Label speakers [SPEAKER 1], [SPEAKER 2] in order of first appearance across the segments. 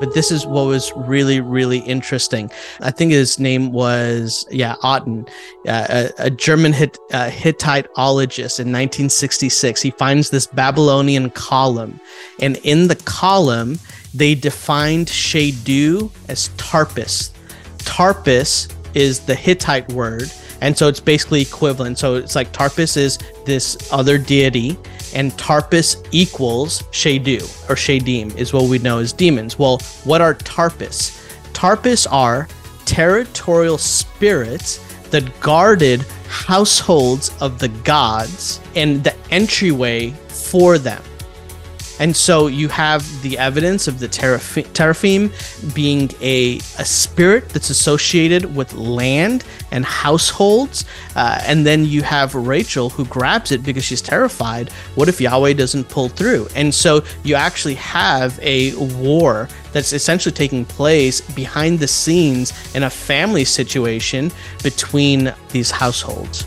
[SPEAKER 1] But this is what was really, really interesting. I think his name was, yeah, Otten, uh, a, a, German Hit, uh, Hittitologist in 1966. He finds this Babylonian column, and in the column, they defined Shadu as Tarpus. Tarpus is the Hittite word, and so it's basically equivalent. So it's like Tarpus is this other deity, and Tarpus equals Shadu or Shadim is what we know as demons. Well, what are Tarpus? Tarpus are territorial spirits that guarded households of the gods and the entryway for them. And so you have the evidence of the teraphim being a, a spirit that's associated with land and households. Uh, and then you have Rachel who grabs it because she's terrified. What if Yahweh doesn't pull through? And so you actually have a war that's essentially taking place behind the scenes in a family situation between these households.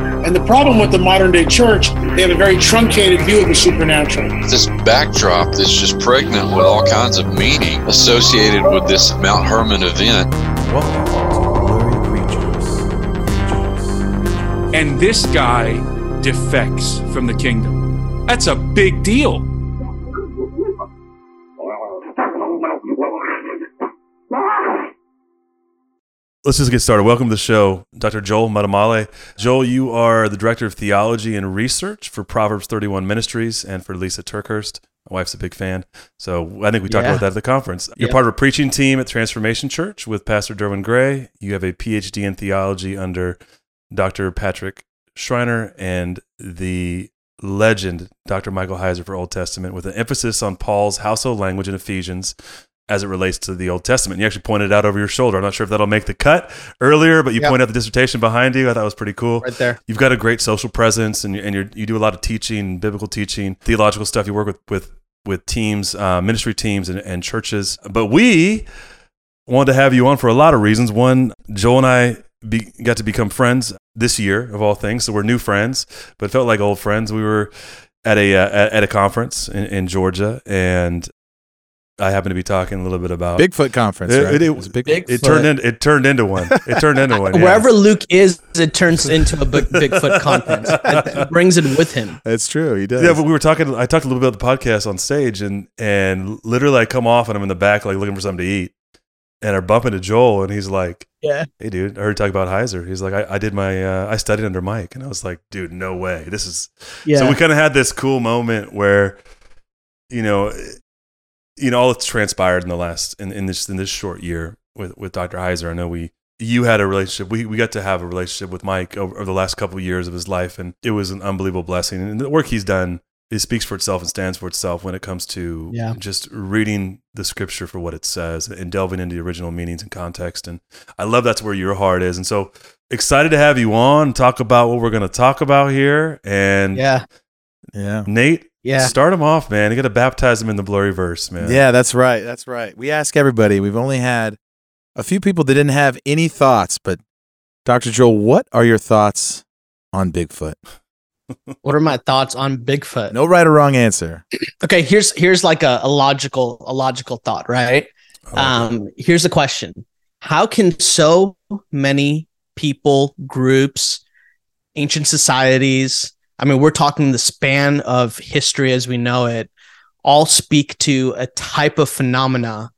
[SPEAKER 2] And the problem with the modern day church, they have a very truncated view of the supernatural.
[SPEAKER 3] This backdrop that's just pregnant with all kinds of meaning associated with this Mount Hermon event. Welcome to Blurry Creatures.
[SPEAKER 4] And this guy defects from the kingdom. That's a big deal.
[SPEAKER 5] Let's just get started. Welcome to the show, Dr. Joel Muddamalle. Joel, you are the Director of Theology and Research for Proverbs 31 Ministries and for Lysa TerKeurst. My wife's a big fan. So I think we talked yeah. about that at the conference. You're yep. part of a preaching team at Transformation Church with Pastor Derwin Gray. You have a PhD in theology under Dr. Patrick Schreiner and the legend Dr. Michael Heiser for Old Testament with an emphasis on Paul's household language in Ephesians as it relates to the Old Testament. You actually pointed out over your shoulder. I'm not sure if that'll make the cut earlier, but you yep. point out the dissertation behind you. I thought it was pretty cool.
[SPEAKER 1] Right there.
[SPEAKER 5] You've got a great social presence, and you, and you you do a lot of teaching, biblical teaching, theological stuff. You work with with with teams, uh, ministry teams, and, and churches. But we wanted to have you on for a lot of reasons. One, Joel and I be, got to become friends this year of all things, so we're new friends, but felt like old friends. We were at a uh, at a conference in, in Georgia, and I happen to be talking a little bit about
[SPEAKER 6] Bigfoot conference. It, right?
[SPEAKER 5] it, it, was big, it turned into it turned into one. It turned into one.
[SPEAKER 1] Yeah. Wherever Luke is, it turns into a big, Bigfoot conference. It brings it with him.
[SPEAKER 6] That's true. He does.
[SPEAKER 5] Yeah, but we were talking. I talked a little bit about the podcast on stage, and and literally I come off and I'm in the back like looking for something to eat, and I bump into Joel, and he's like,
[SPEAKER 1] "Yeah,
[SPEAKER 5] hey dude, I heard you talk about Heiser." He's like, "I, I did my uh, I studied under Mike," and I was like, "Dude, no way. This is." Yeah. So we kind of had this cool moment where, you know you know all that's transpired in the last in, in this in this short year with with Dr. Heiser. I know we you had a relationship. We we got to have a relationship with Mike over, over the last couple of years of his life, and it was an unbelievable blessing. And the work he's done it speaks for itself and stands for itself when it comes to yeah. just reading the scripture for what it says and delving into the original meanings and context. And I love that's where your heart is. And so excited to have you on, talk about what we're going to talk about here. And
[SPEAKER 1] yeah,
[SPEAKER 5] yeah, Nate, yeah. Start them off, man. You got to baptize them in the blurry verse, man.
[SPEAKER 6] Yeah, that's right. That's right. We ask everybody. We've only had a few people that didn't have any thoughts, but Dr. Joel, what are your thoughts on Bigfoot?
[SPEAKER 1] what are my thoughts on Bigfoot?
[SPEAKER 6] No right or wrong answer.
[SPEAKER 1] okay, here's here's like a, a logical a logical thought, right? Um, here's the question: How can so many people, groups, ancient societies, I mean, we're talking the span of history as we know it, all speak to a type of phenomena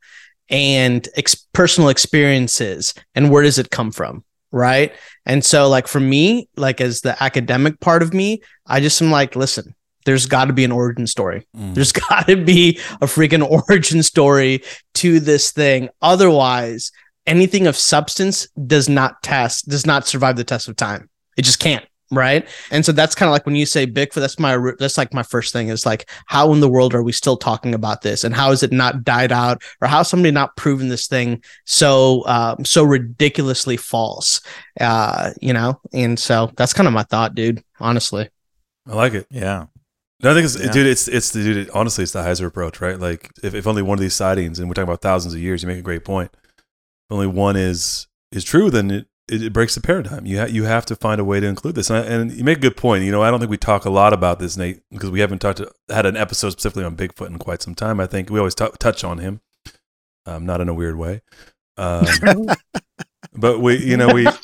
[SPEAKER 1] and ex- personal experiences. And where does it come from? Right. And so, like, for me, like, as the academic part of me, I just am like, listen, there's got to be an origin story. Mm. There's got to be a freaking origin story to this thing. Otherwise, anything of substance does not test, does not survive the test of time. It just can't right? And so that's kind of like when you say bigfoot that's my that's like my first thing is like how in the world are we still talking about this? And how is it not died out? Or how somebody not proven this thing so um, so ridiculously false? Uh you know? And so that's kind of my thought dude honestly.
[SPEAKER 5] I like it
[SPEAKER 6] yeah.
[SPEAKER 5] No, I think it's, yeah. dude, it's, it's the, dude, honestly, it's the Heiser approach, right? Like if, if only one of these sightings, and we're talking about thousands of years, you make a great point. If only one is, is true, then it, it, it, breaks the paradigm. You ha- you have to find a way to include this, and, I, and, you make a good point. You know, I don't think we talk a lot about this, Nate, because we haven't talked to, had an episode specifically on Bigfoot in quite some time. I think we always t- touch on him, um, not in a weird way, um, but we, you know, we.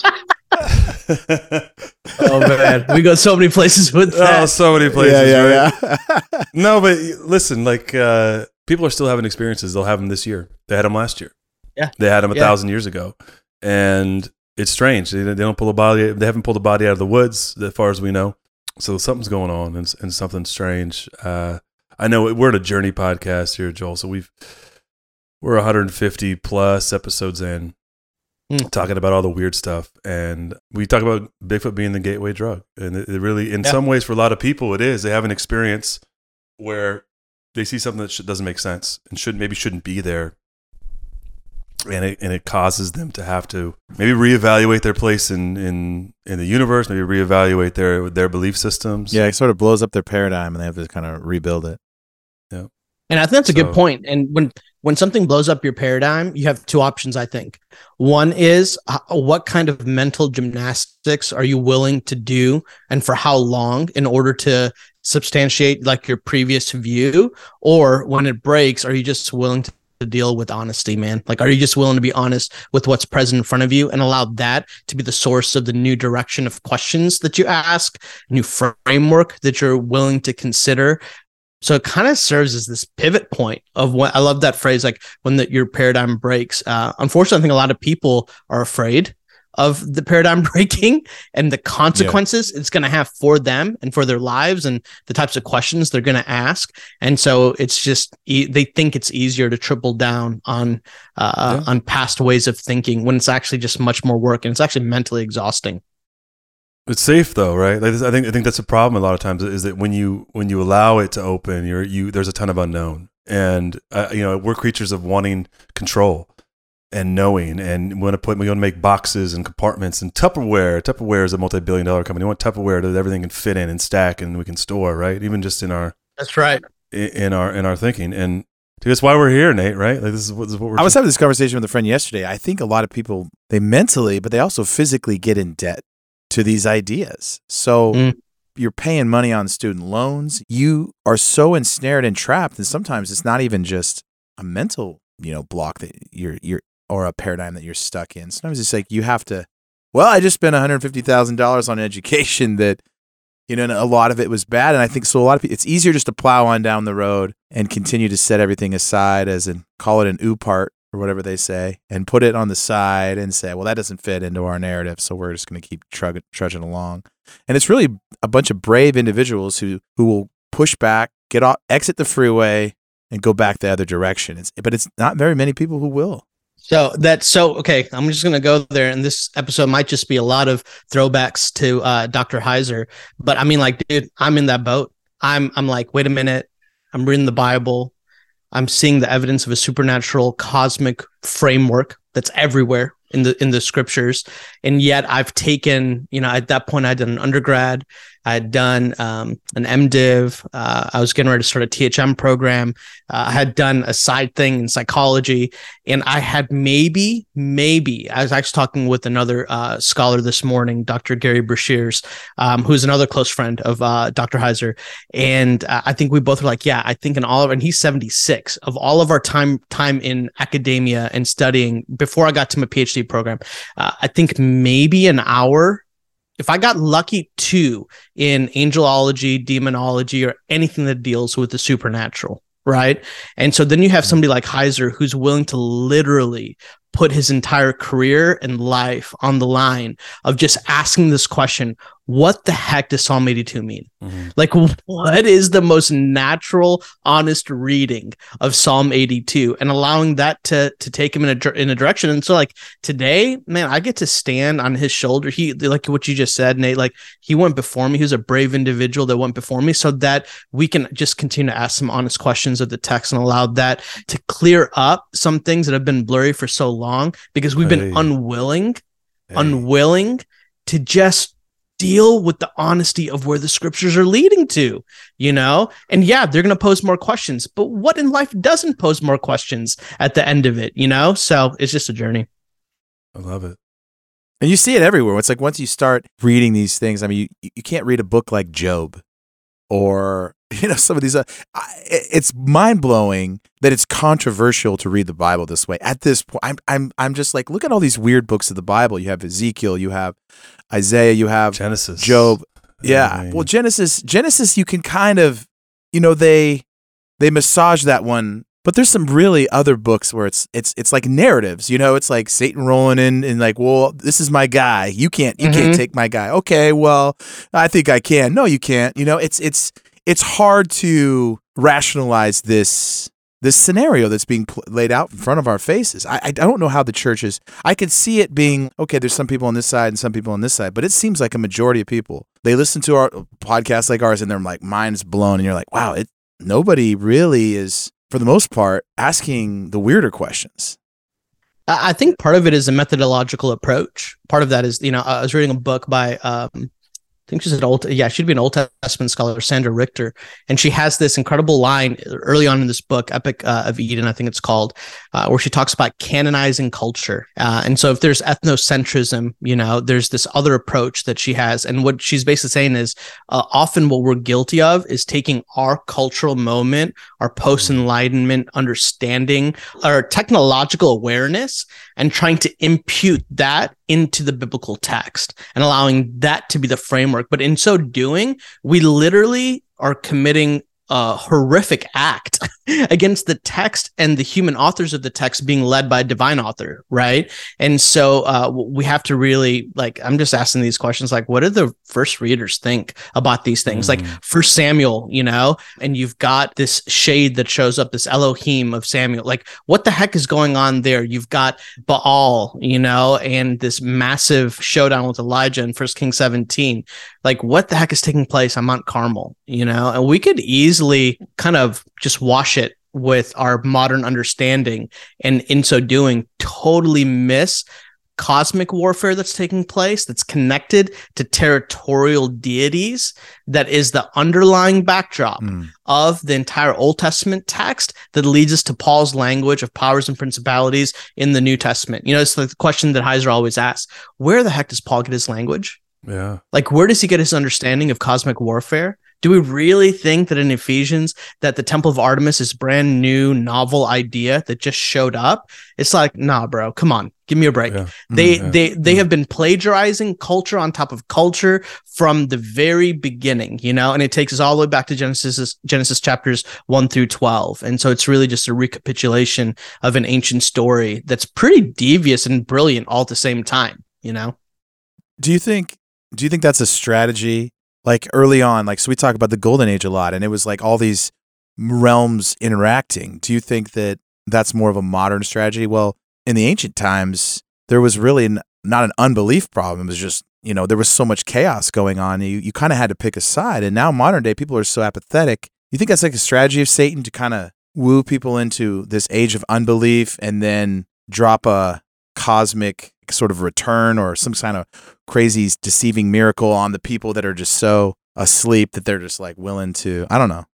[SPEAKER 1] oh man, we go so many places with oh, that.
[SPEAKER 5] Oh, so many places. Yeah, yeah, right? yeah. no, but listen, like uh, people are still having experiences. They'll have them this year. They had them last year.
[SPEAKER 1] Yeah,
[SPEAKER 5] they had them a
[SPEAKER 1] yeah.
[SPEAKER 5] thousand years ago, and it's strange. They, they don't pull the body. They haven't pulled the body out of the woods, as far as we know. So something's going on, and, and something strange. Uh, I know we're at a journey podcast here, Joel. So we've we're 150 plus episodes in, mm. talking about all the weird stuff, and we talk about Bigfoot being the gateway drug, and it, it really, in yeah. some ways, for a lot of people, it is. They have an experience where they see something that sh- doesn't make sense and should maybe shouldn't be there and it and it causes them to have to maybe reevaluate their place in in in the universe, maybe reevaluate their their belief systems.
[SPEAKER 6] Yeah, it sort of blows up their paradigm, and they have to kind of rebuild it.
[SPEAKER 5] Yeah,
[SPEAKER 1] and I think that's a so, good point. And when when something blows up your paradigm, you have two options. I think one is uh, what kind of mental gymnastics are you willing to do, and for how long, in order to substantiate like your previous view, or when it breaks, are you just willing to to deal with honesty, man? Like, are you just willing to be honest with what's present in front of you and allow that to be the source of the new direction of questions that you ask, new framework that you're willing to consider? So it kind of serves as this pivot point of what I love that phrase, like when the, your paradigm breaks. Uh, unfortunately, I think a lot of people are afraid of the paradigm breaking and the consequences yeah. it's going to have for them and for their lives and the types of questions they're going to ask. And so it's just they think it's easier to triple down on uh, yeah. on past ways of thinking when it's actually just much more work and it's actually mentally exhausting.
[SPEAKER 5] It's safe though right? Like i think i think that's a problem a lot of times is that when you when you allow it to open you're you there's a ton of unknown. And uh, you know we're creatures of wanting control and knowing and we want to put we want to make boxes and compartments and Tupperware. Tupperware is a multi-billion dollar company. We want Tupperware that everything can fit in and stack and we can store, right? Even just in our
[SPEAKER 1] That's right.
[SPEAKER 5] In our in our thinking. And that's why we're here, Nate, right? Like this is what, this is what we're
[SPEAKER 6] I was having this conversation with a friend yesterday. I think a lot of people they mentally, but they also physically get in debt to these ideas. So mm. you're paying money on student loans. You are so ensnared and trapped and sometimes it's not even just a mental you know block that you're you're or a paradigm that you're stuck in. Sometimes it's like you have to, well, I just spent $150,000 on education that, you know, a lot of it was bad. And I think so a lot of people, it's easier just to plow on down the road and continue to set everything aside as in call it an ooh part or whatever they say and put it on the side and say, well, that doesn't fit into our narrative. So we're just going to keep trug- trudging along. And it's really a bunch of brave individuals who, who will push back, get off, exit the freeway and go back the other direction. It's, but it's not very many people who will.
[SPEAKER 1] So that's so okay. I'm just gonna go there, and this episode might just be a lot of throwbacks to uh, Dr. Heiser. But I mean, like, dude, I'm in that boat. I'm I'm like, wait a minute. I'm reading the Bible. I'm seeing the evidence of a supernatural cosmic framework that's everywhere in the in the scriptures, and yet I've taken, you know, at that point I did an undergrad. I had done um, an MDiv. Uh, I was getting ready to start a THM program. Uh, I had done a side thing in psychology, and I had maybe, maybe I was actually talking with another uh, scholar this morning, Dr. Gerry Breshears, um, who's another close friend of uh, Dr. Heiser, and uh, I think we both were like, yeah, I think in all of, and he's seventy six of all of our time time in academia and studying before I got to my PhD program, uh, I think maybe an hour if I got lucky too in angelology, demonology, or anything that deals with the supernatural, right? And so then you have somebody like Heiser who's willing to literally put his entire career and life on the line of just asking this question what the heck does Psalm 82 mean? Mm-hmm. Like, what is the most natural, honest reading of Psalm 82 and allowing that to, to take him in a, in a direction? And so, like, today, man, I get to stand on his shoulder. He, like what you just said, Nate, like, he went before me. He was a brave individual that went before me so that we can just continue to ask some honest questions of the text and allow that to clear up some things that have been blurry for so long because we've been unwilling, hey. unwilling to just deal with the honesty of where the scriptures are leading to, you know? And yeah, they're going to pose more questions, but what in life doesn't pose more questions at the end of it, you know? So it's just a journey.
[SPEAKER 5] I love it.
[SPEAKER 6] And you see it everywhere. It's like once you start reading these things, I mean, you, you can't read a book like Job or you know some of these uh, it's mind-blowing that it's controversial to read the bible this way. At this point I'm, I'm i'm just like look at all these weird books of the bible. You have ezekiel you have isaiah you have
[SPEAKER 5] genesis.
[SPEAKER 6] Job. Yeah. well genesis genesis you can kind of you know they they massage that one but there's some really other books where it's it's it's like narratives you know it's like satan rolling in and like well this is my guy you can't you mm-hmm. can't take my guy okay well i think i can no you can't you know it's it's it's hard to rationalize this this scenario that's being pl- laid out in front of our faces. I, I don't know how the church is. I could see it being okay. There's some people on this side and some people on this side, but it seems like a majority of people they listen to our podcast like ours and they're like minds blown, and you're like, wow, it nobody really is for the most part, asking the weirder questions.
[SPEAKER 1] I think part of it is a methodological approach. Part of that is, you know, I was reading a book by um, think she's an old yeah she'd be an old testament scholar sandra richter. And she has this incredible line early on in this book epic uh, of eden i think it's called uh, where she talks about canonizing culture. Uh, and so if there's ethnocentrism you know there's this other approach that she has. And what she's basically saying is uh, often what we're guilty of is taking our cultural moment our post-enlightenment understanding our technological awareness and trying to impute that into the biblical text and allowing that to be the framework. But in so doing, we literally are committing a horrific act against the text and the human authors of the text being led by a divine author, right? And so uh, we have to really like. I'm just asking these questions, like, what do the first readers think about these things? Mm. Like First Samuel, you know, and you've got this shade that shows up, this Elohim of Samuel. Like, what the heck is going on there? You've got Baal, you know, and this massive showdown with Elijah in First King 17. Like, what the heck is taking place on Mount Carmel? You know, and we could easily kind of just wash it with our modern understanding and in so doing totally miss cosmic warfare that's taking place that's connected to territorial deities that is the underlying backdrop mm. of the entire Old Testament text that leads us to Paul's language of powers and principalities in the New Testament. You know, it's the question that Heiser always asks where the heck does Paul get his language?
[SPEAKER 5] Yeah.
[SPEAKER 1] Like, where does he get his understanding of cosmic warfare? Do we really think that in Ephesians that the Temple of Artemis is brand new novel idea that just showed up? It's like, nah, bro, come on, give me a break. Yeah. They mm, yeah. they they mm. have been plagiarizing culture on top of culture from the very beginning, you know, and it takes us all the way back to Genesis Genesis chapters 1 through 12. And so it's really just a recapitulation of an ancient story that's pretty devious and brilliant all at the same time, you know.
[SPEAKER 6] Do you think do you think that's a strategy like early on, like so we talk about the golden age a lot, and it was like all these realms interacting. Do you think that that's more of a modern strategy? Well, in the ancient times, there was really not an unbelief problem. It was just you know there was so much chaos going on. You you kind of had to pick a side, and now modern day people are so apathetic. You think that's like a strategy of Satan to kind of woo people into this age of unbelief, and then drop a cosmic sort of return or some kind of crazy deceiving miracle on the people that are just so asleep that they're just like willing to I don't know.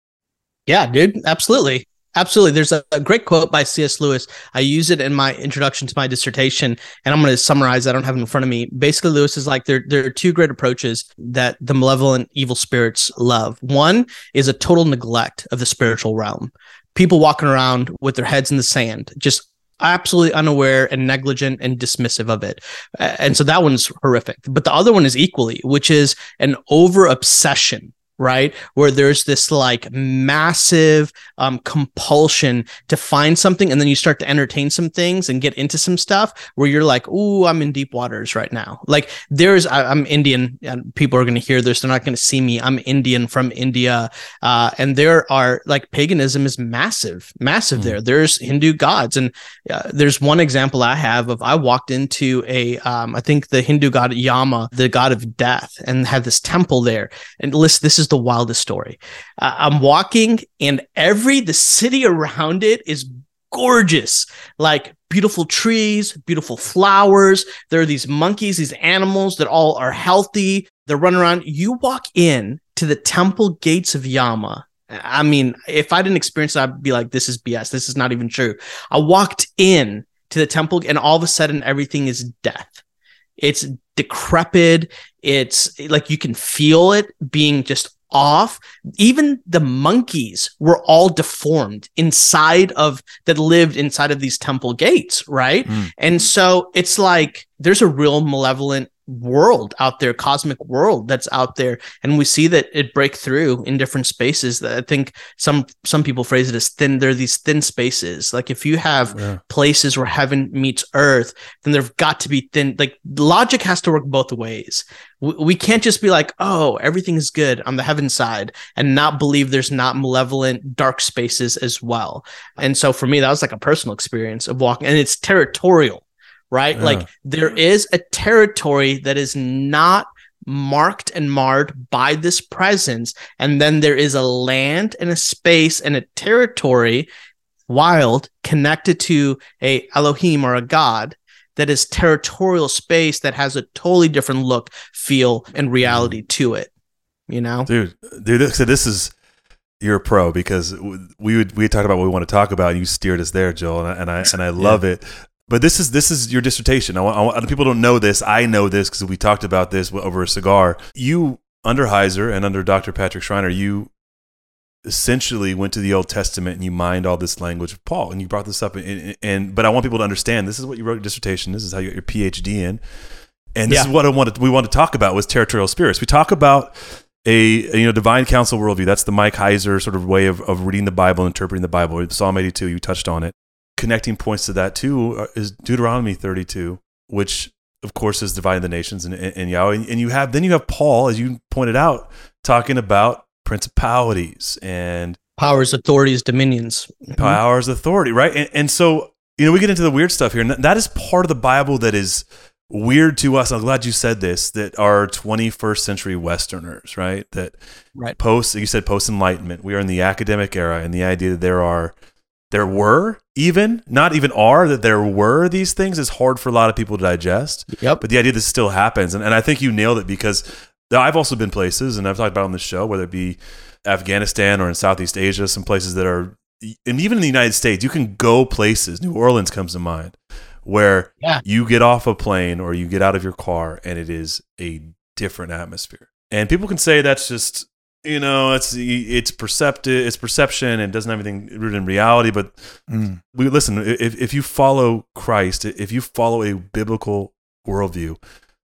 [SPEAKER 1] Yeah, dude, absolutely. Absolutely. There's a, a, great quote by C.S. Lewis. I use it in my introduction to my dissertation, and I'm going to summarize. I don't have it in front of me. Basically, Lewis is like there, there are two great approaches that the malevolent evil spirits love. One is a total neglect of the spiritual realm. People walking around with their heads in the sand, just absolutely unaware and negligent and dismissive of it. And so that one's horrific. But the other one is equally, which is an over obsession right? Where there's this like massive um, compulsion to find something, and then you start to entertain some things and get into some stuff where you're like, "Ooh, I'm in deep waters right now." Like there's, I, am Indian, and people are going to hear this. They're not going to see me. I'm Indian from India, uh, and there are like paganism is massive, massive mm. there. There's Hindu gods, and uh, there's one example I have of I walked into a, um, I think the Hindu god Yama, the god of death, and had this temple there. And list this is is the wildest story. Uh, I'm walking, and every the city around it is gorgeous, like beautiful trees, beautiful flowers. There are these monkeys, these animals that all are healthy. They're running around. You walk in to the temple gates of Yama. I mean, if I didn't experience it, I'd be like, this is BS. This is not even true. I walked in to the temple, and all of a sudden, everything is death. It's decrepit. It's like you can feel it being just off even the monkeys were all deformed inside of that lived inside of these temple gates right mm. and so it's like there's a real malevolent world out there cosmic world that's out there. And we see that it break through in different spaces that i think some some people phrase it as thin there are these thin spaces. Like if you have yeah. places where heaven meets earth then there've got to be thin like logic has to work both ways. We, we can't just be like oh everything is good on the heaven side and not believe there's not malevolent dark spaces as well. And so for me that was like a personal experience of walking and it's territorial right? Yeah. Like there is a territory that is not marked and marred by this presence. And then there is a land and a space and a territory, wild, connected to a Elohim or a God that is territorial space that has a totally different look, feel, and reality to it. You know,
[SPEAKER 5] dude, dude. So this is you're a pro because we would we talk about what we want to talk about. And you steered us there, Joel, and I and I, and I love yeah. it. But this is this is your dissertation. I want, I want people don't know this. I know this because we talked about this over a cigar. You under Heiser and under Dr. Patrick Schreiner, you essentially went to the Old Testament and you mined all this language of Paul, and you brought this up. And, and but I want people to understand this is what you wrote your dissertation. This is how you got your PhD in, and this yeah. is what I wanted. We want to talk about was territorial spirits. We talk about a, a, you know divine council worldview. That's the Mike Heiser sort of way of, of reading the Bible, interpreting the Bible. Psalm 82, you touched on it connecting points to that too uh, is Deuteronomy 32, which of course is dividing the nations and, and, and Yahweh. And you have then you have Paul, as you pointed out, talking about principalities and
[SPEAKER 1] powers, authorities, dominions,
[SPEAKER 5] mm-hmm. powers, authority, right? And, and so you know we get into the weird stuff here, and that is part of the Bible that is weird to us. I'm glad you said this. That are 21st century Westerners, right? That
[SPEAKER 1] right.
[SPEAKER 5] post you said post Enlightenment. We are in the academic era, and the idea that there are there were even not even are that there were these things is hard for a lot of people to digest.
[SPEAKER 1] Yep.
[SPEAKER 5] But the idea this still happens and, and i think you nailed it because i've also been places and i've talked about on the show whether it be afghanistan or in southeast asia some places that are and even in the united states you can go places. New orleans comes to mind where yeah. you get off a plane or you get out of your car and it is a different atmosphere. And people can say that's just you know it's it's perceptive it's perception and doesn't have anything rooted in reality but mm. we listen if, if you follow christ if you follow a biblical worldview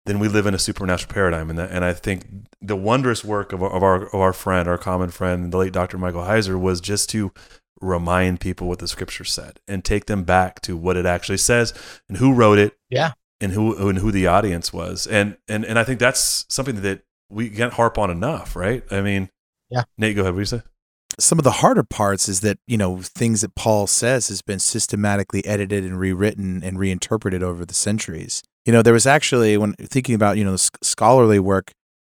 [SPEAKER 5] then we live in a supernatural paradigm. And that, and i think the wondrous work of, of our of our friend our common friend the late dr michael heiser was just to remind people what the scripture said and take them back to what it actually says and who wrote it
[SPEAKER 1] yeah.
[SPEAKER 5] and who and who the audience was. And and and i think that's something that we can't harp on enough, right? I mean,
[SPEAKER 1] yeah.
[SPEAKER 5] Nate, go ahead. What do you say?
[SPEAKER 6] Some of the harder parts is that you know things that Paul says has been systematically edited and rewritten and reinterpreted over the centuries. You know, there was actually when thinking about you know the scholarly work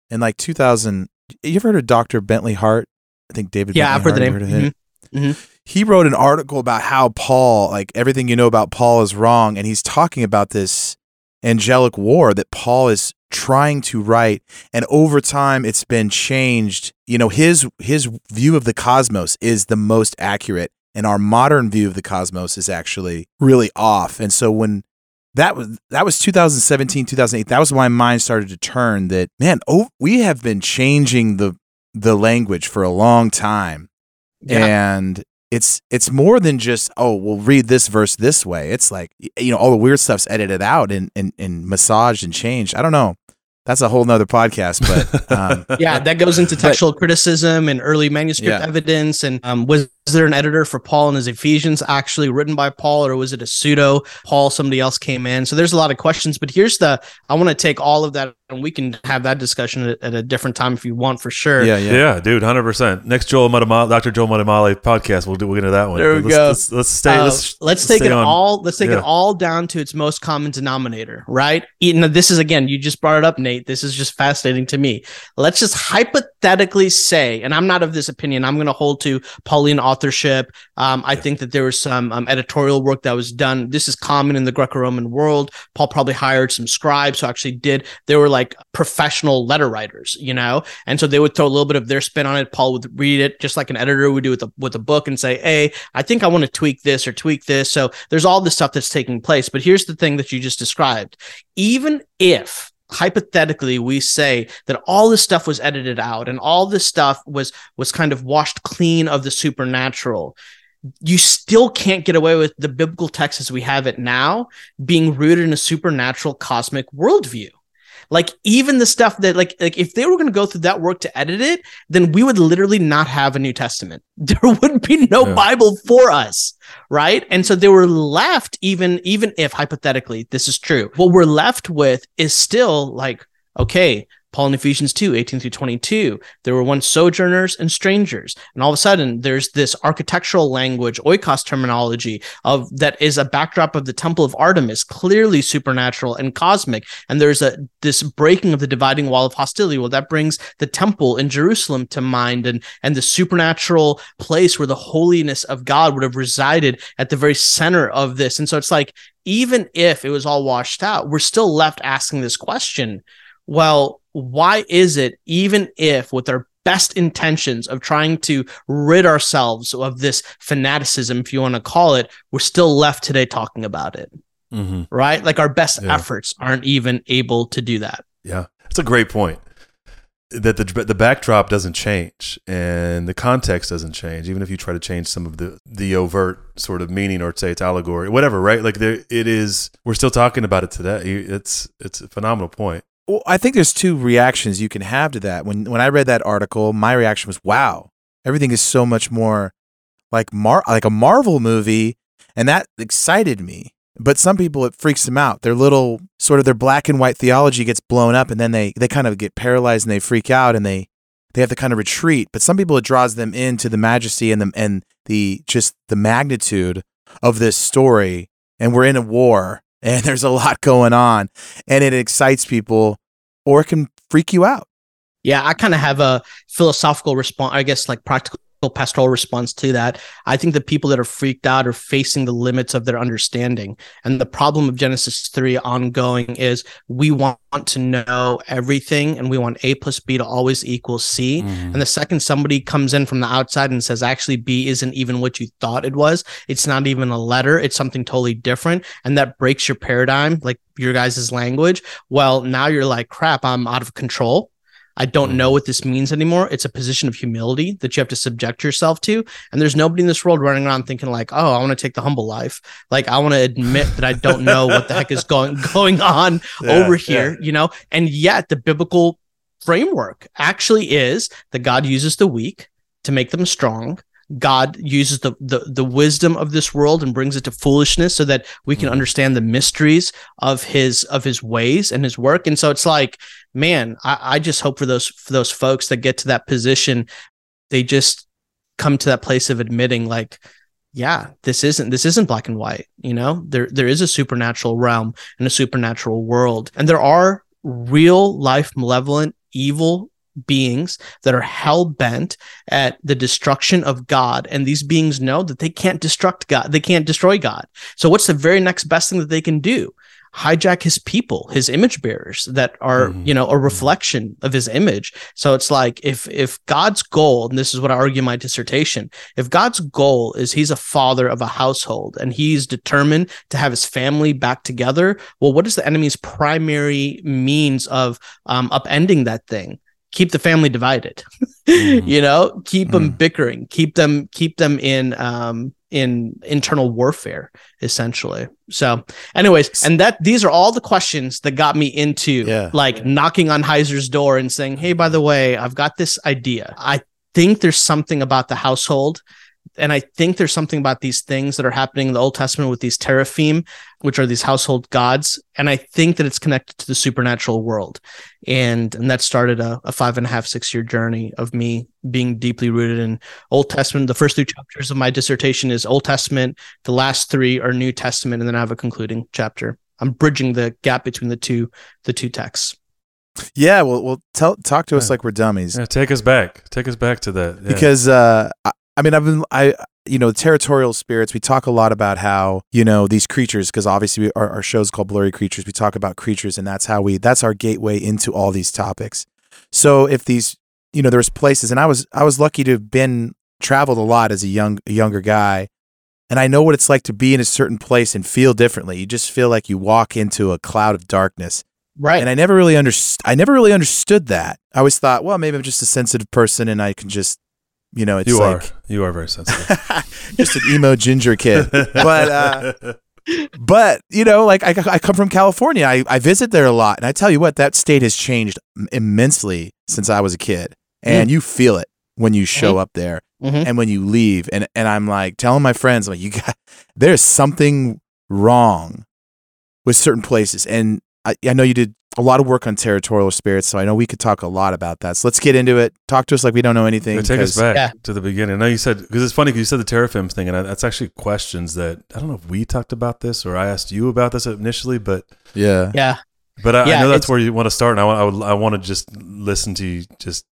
[SPEAKER 6] in like 2000. You ever heard of Dr. Bentley Hart? I think David.
[SPEAKER 1] Yeah,
[SPEAKER 6] Bentley
[SPEAKER 1] I've heard the name. Heard of him?
[SPEAKER 6] Mm-hmm. Mm-hmm. He wrote an article about how Paul, like everything you know about Paul, is wrong, and he's talking about this angelic war that Paul is trying to write and over time it's been changed. You know his his view of the cosmos is the most accurate and our modern view of the cosmos is actually really off. And so when that was that was 2017 2008 that was when my mind started to turn that man oh we have been changing the the language for a long time. Yeah. and it's it's more than just oh we'll read this verse this way it's like you know all the weird stuff's edited out and and, and massaged and changed i don't know that's a whole nother podcast. But um,
[SPEAKER 1] yeah, that goes into textual but, criticism and early manuscript yeah. evidence. And um, was there an editor for Paul and his Ephesians actually written by Paul, or was it a pseudo Paul? Somebody else came in. So there's a lot of questions. But here's the I want to take all of that and we can have that discussion at, at, a different time if you want for sure.
[SPEAKER 5] Yeah, yeah, yeah dude, hundred percent. Next Joel Muddamalle, Dr. Joel Muddamalle podcast, we'll do we'll get into that one.
[SPEAKER 1] There we
[SPEAKER 5] let's,
[SPEAKER 1] go.
[SPEAKER 5] Let's, let's stay. Uh,
[SPEAKER 1] let's, let's take it on. all. Let's take yeah. it all down to its most common denominator, right? this is again, you just brought it up, Nate. This is just fascinating to me. Let's just hypothetically say, and I'm not of this opinion. I'm going to hold to Pauline authorship. Um, I yeah. think that there was some um, editorial work that was done. This is common in the Greco-Roman world. Paul probably hired some scribes who actually did. They were like professional letter writers, you know, and so they would throw a little bit of their spin on it. Paul would read it just like an editor would do with a with a book and say, "Hey, I think I want to tweak this or tweak this." So there's all this stuff that's taking place. But here's the thing that you just described: even if hypothetically we say that all this stuff was edited out and all this stuff was was kind of washed clean of the supernatural you still can't get away with the biblical text as we have it now being rooted in a supernatural cosmic worldview like even the stuff that like like if they were going to go through that work to edit it, then we would literally not have a New Testament. There would be no yeah. Bible for us, right? And so they were left even even if hypothetically this is true. What we're left with is still like okay, Paul in Ephesians 2, 18 through 22. There were once sojourners and strangers. And all of a sudden, there's this architectural language, oikos terminology of that is a backdrop of the temple of Artemis, clearly supernatural and cosmic. And there's a this breaking of the dividing wall of hostility. Well, that brings the temple in Jerusalem to mind and, and the supernatural place where the holiness of God would have resided at the very center of this. And so it's like, even if it was all washed out, we're still left asking this question. Well, why is it, even if with our best intentions of trying to rid ourselves of this fanaticism, if you want to call it, we're still left today talking about it? Mm-hmm. Right? Like our best yeah. efforts aren't even able to do that.
[SPEAKER 5] Yeah. that's a great point that the the backdrop doesn't change and the context doesn't change even if you try to change some of the the overt sort of meaning or say it's allegory whatever right like there it is we're still talking about it today it's it's a phenomenal point
[SPEAKER 6] well, I think there's two reactions you can have to that. When when I read that article, my reaction was, "Wow, everything is so much more like Mar like a Marvel movie," and that excited me. But some people it freaks them out. Their little sort of their black and white theology gets blown up, and then they they kind of get paralyzed and they freak out and they they have to kind of retreat. But some people it draws them into the majesty and the and the just the magnitude of this story. And we're in a war and there's a lot going on and it excites people or it can freak you out.
[SPEAKER 1] Yeah, I kind of have a philosophical response, I guess, like practical pastoral response to that. I think the people that are freaked out are facing the limits of their understanding. And the problem of Genesis 3 ongoing is we want to know everything and we want A plus B to always equal C. Mm-hmm. And the second somebody comes in from the outside and says, actually, B isn't even what you thought it was, it's not even a letter, it's something totally different. And that breaks your paradigm, like your guys' language. Well, now you're like, crap, I'm out of control. I don't know mm. what this means anymore. It's a position of humility that you have to subject yourself to. And there's nobody in this world running around thinking like, "Oh, I want to take the humble life." Like I want to admit that I don't know what the heck is going going on yeah, over here, yeah. you know? And yet the biblical framework actually is that God uses the weak to make them strong God uses the, the the wisdom of this world and brings it to foolishness so that we can mm-hmm. understand the mysteries of his of his ways and his work. And so it's like, man, I, I just hope for those for those folks that get to that position, they just come to that place of admitting like, yeah, this isn't this isn't black and white. You know, there there is a supernatural realm and a supernatural world, and there are real life malevolent evil beings that are hell bent at the destruction of God. And these beings know that they can't destruct God, they can't destroy God. So, what's the very next best thing that they can do? Hijack his people his image bearers that are mm-hmm. you know a reflection of his image so it's like if if god's goal and this is what i argue in my dissertation if god's goal is he's a father of a household and he's determined to have his family back together well what is the enemy's primary means of um, upending that thing keep the family divided mm-hmm. you know keep mm-hmm. them bickering keep them keep them in um in internal warfare essentially. So anyways and that these are all the questions that got me into
[SPEAKER 6] Yeah.
[SPEAKER 1] like knocking on heiser's door and saying hey by the way i've got this idea. I think there's something about the household and I think there's something about these things that are happening in the Old Testament with these teraphim, which are these household gods, and I think that it's connected to the supernatural world, and and that started a, a five and a half six year journey of me being deeply rooted in Old Testament. The first two chapters of my dissertation is Old Testament. The last three are New Testament, and then I have a concluding chapter. I'm bridging the gap between the two the two texts.
[SPEAKER 6] Yeah, well, well, tell talk to us like we're dummies.
[SPEAKER 5] Yeah, take us back. Take us back to that. Yeah.
[SPEAKER 6] because uh I, mean i've been i you know territorial spirits we talk a lot about how you know these creatures because obviously we, our, our show's called blurry creatures we talk about creatures and that's how we that's our gateway into all these topics so if these you know there's places and i was i was lucky to have been traveled a lot as a young a younger guy and i know what it's like to be in a certain place and feel differently you just feel like you walk into a cloud of darkness
[SPEAKER 1] Right.
[SPEAKER 6] and I never really understood. I never really understood that. I always thought, well, maybe I'm just a sensitive person, and I can just, you know, it's
[SPEAKER 5] you
[SPEAKER 6] like
[SPEAKER 5] are you are very sensitive.
[SPEAKER 6] just an emo ginger kid. But uh, but you know, like I, I come from California. I, I visit there a lot, and I tell you what, that state has changed immensely since I was a kid, and you feel it when you show up there
[SPEAKER 1] Mhm.
[SPEAKER 6] and when you leave. And and I'm like telling my friends, I'm like, you got there's something wrong with certain places, and I, I know you did a lot of work on territorial spirits, so I know we could talk a lot about that. So let's get into it. Talk to us like we don't know anything.
[SPEAKER 5] Yeah, take us back
[SPEAKER 1] Yeah.
[SPEAKER 5] to the beginning. I know you said because it's funny because you said the teraphims thing, and I, that's actually questions that I don't know if we talked about this or I asked you about this initially, but
[SPEAKER 6] Yeah.
[SPEAKER 1] Yeah.
[SPEAKER 5] but I,
[SPEAKER 1] Yeah,
[SPEAKER 5] I know that's where you want to start, and I want I, would, I want to just listen to you just,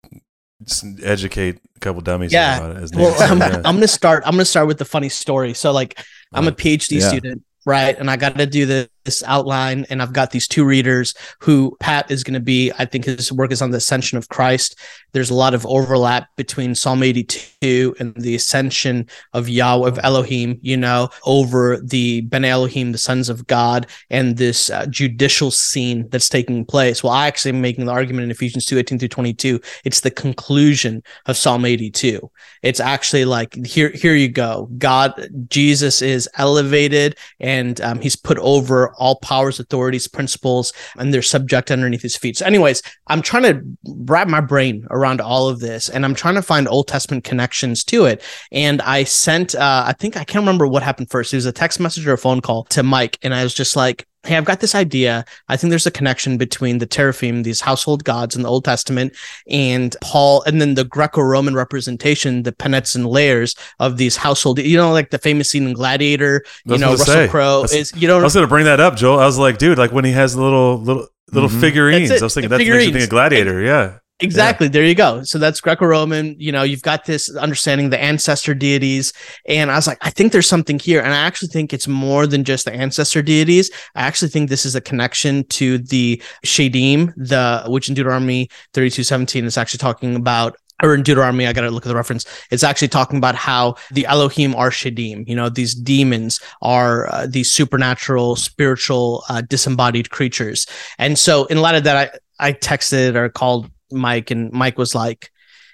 [SPEAKER 5] just educate a couple dummies
[SPEAKER 1] Yeah.
[SPEAKER 5] about it. As
[SPEAKER 1] Well, I'm,
[SPEAKER 5] yeah.
[SPEAKER 1] I'm gonna start. I'm gonna start with the funny story. So, like, I'm a PhD
[SPEAKER 6] Yeah.
[SPEAKER 1] student, right? And I got to do this, this outline, and I've got these two readers who Pat is going to be. I think his work is on the ascension of Christ. There's a lot of overlap between Psalm 82 and the ascension of Yahweh of Elohim. You know, over the Ben Elohim, the sons of God, and this uh, judicial scene that's taking place. Well, I actually am making the argument in Ephesians 2, 18 through 22. It's the conclusion of Psalm 82. It's actually like here, here you go. God, Jesus is elevated and um, he's put over all powers, authorities, principles, and they're subject underneath his feet. So, anyways, I'm trying to wrap my brain around all of this and I'm trying to find Old Testament connections to it. And I sent, uh, I think I can't remember what happened first. It was a text message or a phone call to Mike. And I was just like, Hey, I've got this idea. I think there's a connection between the teraphim, these household gods in the Old Testament, and Paul, and then the Greco-Roman representation, the penates and lares of these household. You know, like the famous scene in Gladiator. You know, Russell. Crowe is. You know,
[SPEAKER 5] I was gonna bring that up, Joel. I was like, dude, like when he has the little little little
[SPEAKER 6] Mhm.
[SPEAKER 5] figurines. I was thinking
[SPEAKER 1] the
[SPEAKER 5] that makes you think of Gladiator. Yeah.
[SPEAKER 1] Exactly. There you go. So that's Greco-Roman. You know, you've got this understanding the ancestor deities, and I was like, I think there's something here, and I actually think it's more than just the ancestor deities. I actually think this is a connection to the Shadim, the which in Deuteronomy 32:17 is actually talking about. Or in Deuteronomy, I got to look at the reference. It's actually talking about how the Elohim are Shadim. You know, these demons are uh, these supernatural, spiritual, uh, disembodied creatures. And so, in light of that, I, I texted or called Mike, and Mike was like,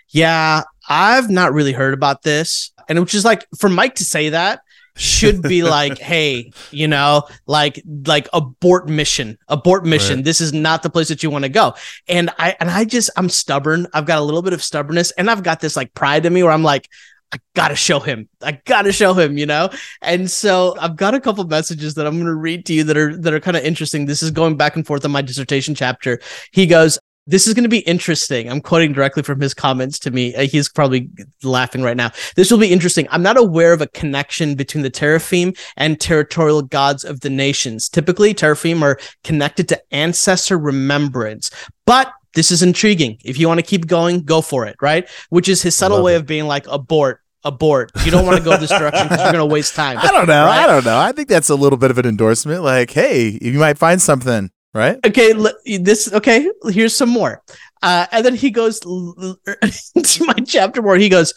[SPEAKER 1] Yeah, I've not really heard about this. And which is like, for Mike to say that should be like, Hey, you know, like, like abort mission, abort mission.
[SPEAKER 5] Right.
[SPEAKER 1] This is not the place that you want to go. And I, and I just, I'm stubborn. I've got a little bit of stubbornness and I've got this like pride in me where I'm like, I gotta show him. I gotta show him, you know? And so I've got a couple messages that I'm gonna read to you that are that are kind of interesting. This is going back and forth on my dissertation chapter. He goes, This is gonna be interesting. I'm quoting directly from his comments to me. Uh, He's probably laughing right now. This will be interesting. I'm not aware of a connection between the teraphim and territorial gods of the nations. Typically, teraphim are connected to ancestor remembrance, but this is intriguing. If you want to keep going, go for it, right? Which is his subtle way
[SPEAKER 5] it.
[SPEAKER 1] of being like abort, abort. You don't want to go this direction because you're going to waste time.
[SPEAKER 6] I don't know.
[SPEAKER 1] Right?
[SPEAKER 6] I don't know. I think that's a little bit of an endorsement. Like, hey, you might find something, right?
[SPEAKER 1] Okay, l- this okay. Here's some more, uh, and then he goes into my chapter where he goes,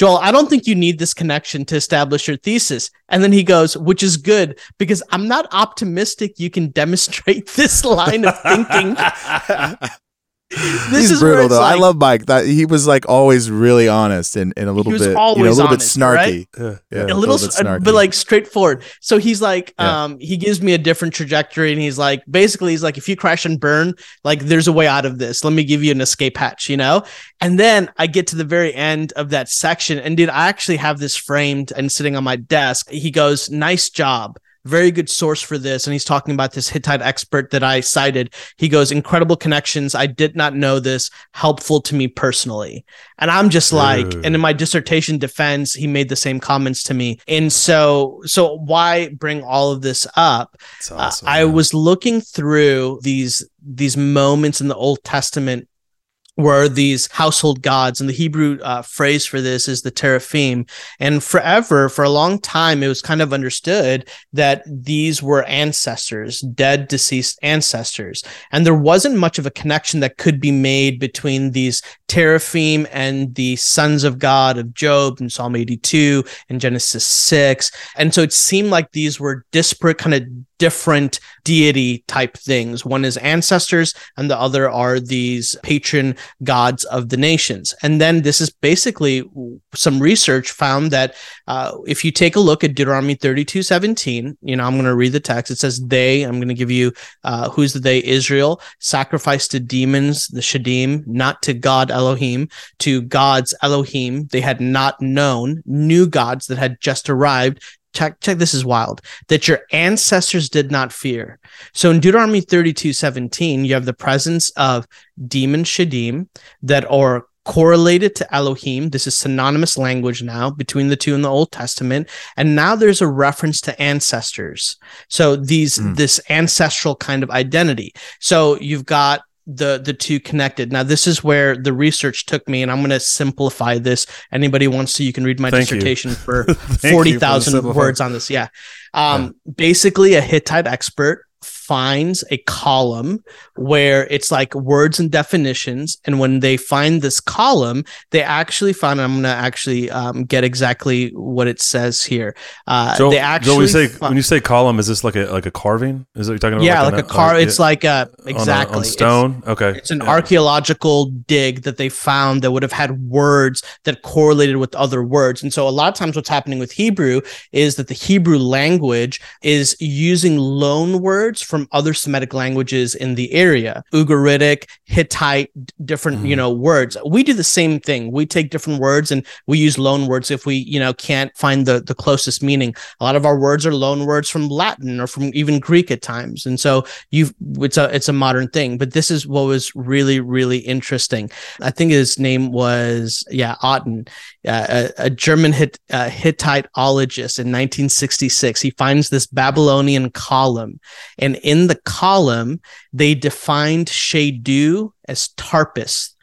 [SPEAKER 1] Joel, I don't think you need this connection to establish your thesis. And then he goes, which is good because I'm not optimistic you can demonstrate this line of thinking.
[SPEAKER 6] He's brutal though. Like, I love Mike. That he was like always really honest and, and a little bit, you know, a little honest, bit snarky.
[SPEAKER 1] Right? Yeah, yeah, a, little, bit snarky. but like straightforward. So he's like, yeah. um, he gives me a different trajectory, and he's like, basically, he's like, if you crash and burn, like, there's a way out of this. Let me give you an escape hatch, you know. And then I get to the very end of that section, and did I actually have this framed and sitting on my desk? He goes, "Nice job." Very good source for this. And he's talking about this Hittite expert that I cited. He goes, incredible connections. I did not know this, helpful to me personally. And I'm just like, and in my dissertation defense, he made the same comments to me. And so, so why bring all of this up? Uh, awesome, uh, I was looking through these these moments in the Old Testament were these household gods. And the Hebrew uh, phrase for this is the teraphim. And forever, for a long time, it was kind of understood that these were ancestors, dead, deceased ancestors. And there wasn't much of a connection that could be made between these teraphim and the sons of God of Job in Psalm 82 and Genesis 6. And so it seemed like these were disparate, kind of different deity type things. One is ancestors, and the other are these patron gods of the nations. And then this is basically some research found that uh, if you take a look at Deuteronomy 32 17, you know, I'm going to read the text. It says, They, I'm going to give you uh, who's the they, Israel, sacrificed to demons, the Shadim, not to God Elohim, to gods Elohim. They had not known, new gods that had just arrived check check this is wild that your ancestors did not fear. So in deuteronomy 32 17 you have the presence of demon shadim that are correlated to elohim. This is synonymous language now between the two in the old testament. And now there's a reference to ancestors. So these mm. this ancestral kind of identity. So you've got the the two connected. Now this is where the research took me, and I'm going to simplify this. Anybody wants to, you can read my Thank dissertation you. for forty thousand words on this. Yeah, um, yeah. basically a Hittite expert finds a column where it's like words and definitions. And when they find this column, they actually find, I'm going to actually um, get exactly what it says here. Uh,
[SPEAKER 5] so,
[SPEAKER 1] they actually,
[SPEAKER 5] when you, say, when you say column, is this like a, like a carving? Is that what you're talking about?
[SPEAKER 1] Yeah, like, like a car. it's like a, exactly.
[SPEAKER 5] On, a, on stone.
[SPEAKER 1] It's,
[SPEAKER 5] okay.
[SPEAKER 1] It's an yeah. archaeological dig that they found that would have had words that correlated with other words. And so a lot of times what's happening with Hebrew is that the Hebrew language is using loan words from other Semitic languages in the area. Ugaritic hittite different mm. you know words. We do the same thing. We take different words and we use loan words if we you know can't find the the closest meaning. A lot of our words are loan words from latin or from even greek at times. And so you've it's a it's a modern thing. But this is what was really really interesting. I think his name was yeah otten uh, a, a, german hit, uh, hittiteologist in 1966 he finds this babylonian column and in the column, they defined Shadu as Tarpus.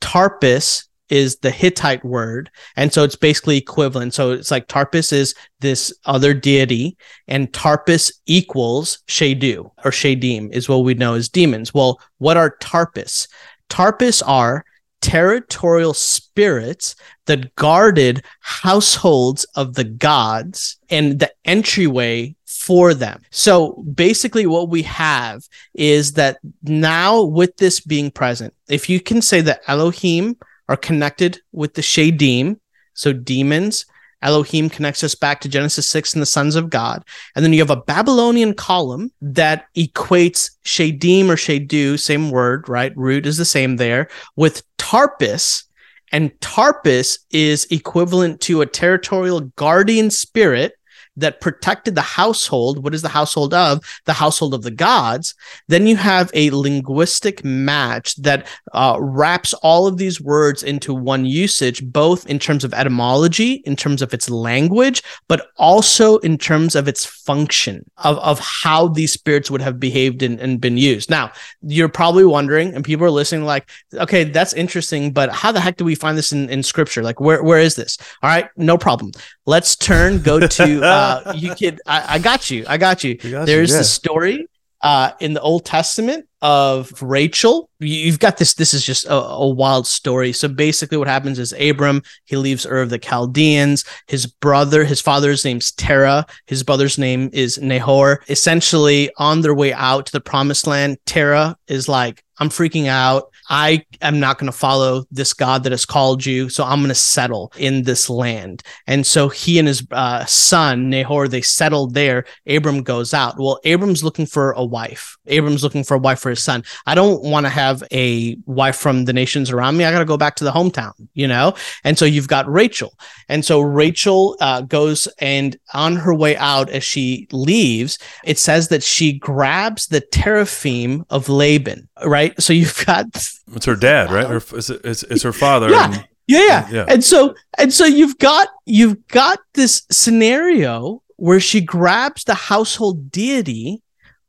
[SPEAKER 1] Tarpus is the Hittite word. And so it's basically equivalent. So it's like Tarpus is this other deity, and Tarpus equals Shadu or Shadim is what we know as demons. Well, what are Tarpus? Tarpus are territorial spirits that guarded households of the gods and the entryway for them. So basically, what we have is that now, with this being present, if you can say that Elohim are connected with the Shadim, so demons, Elohim connects us back to Genesis 6 and the sons of God. And then you have a Babylonian column that equates Shadim or Shadu, same word, right? Root is the same there, with Tarpus. And Tarpus is equivalent to a territorial guardian spirit that protected the household. What is the household of? The household of the gods. Then you have a linguistic match that uh, wraps all of these words into one usage, both in terms of etymology, in terms of its language, but also in terms of its function of, of how these spirits would have behaved and, and been used. Now, you're probably wondering, and people are listening, like, okay, that's interesting, but how the heck do we find this in, in scripture? Like, where, where is this? All right, no problem. Let's turn, go to, uh, you could, I, I, got you. I got you. Got There's you, yeah. the story uh, in the Old Testament of Rachel. You've got this. This is just a, a, wild story. So basically, what happens is Abram he leaves Ur of the Chaldeans. His brother, his father's name's Terah. His brother's name is Nahor. Essentially, on their way out to the promised land, Terah is like, I'm freaking out. I am not going to follow this God that has called you. So I'm going to settle in this land. And so he and his uh, son, Nahor, they settled there. Abram goes out. Well, Abram's looking for a wife. Abram's looking for a wife for his son. I don't want to have a wife from the nations around me. I got to go back to the hometown, you know? And so you've got Rachel. And so Rachel uh, goes and on her way out, as she leaves, it says that she grabs the teraphim of Laban, right? So you've got
[SPEAKER 5] it's her dad, right? Her, it's, it's, it's her father.
[SPEAKER 1] Yeah. And, yeah, yeah. yeah. And so and so you've got you've got this scenario where she grabs the household deity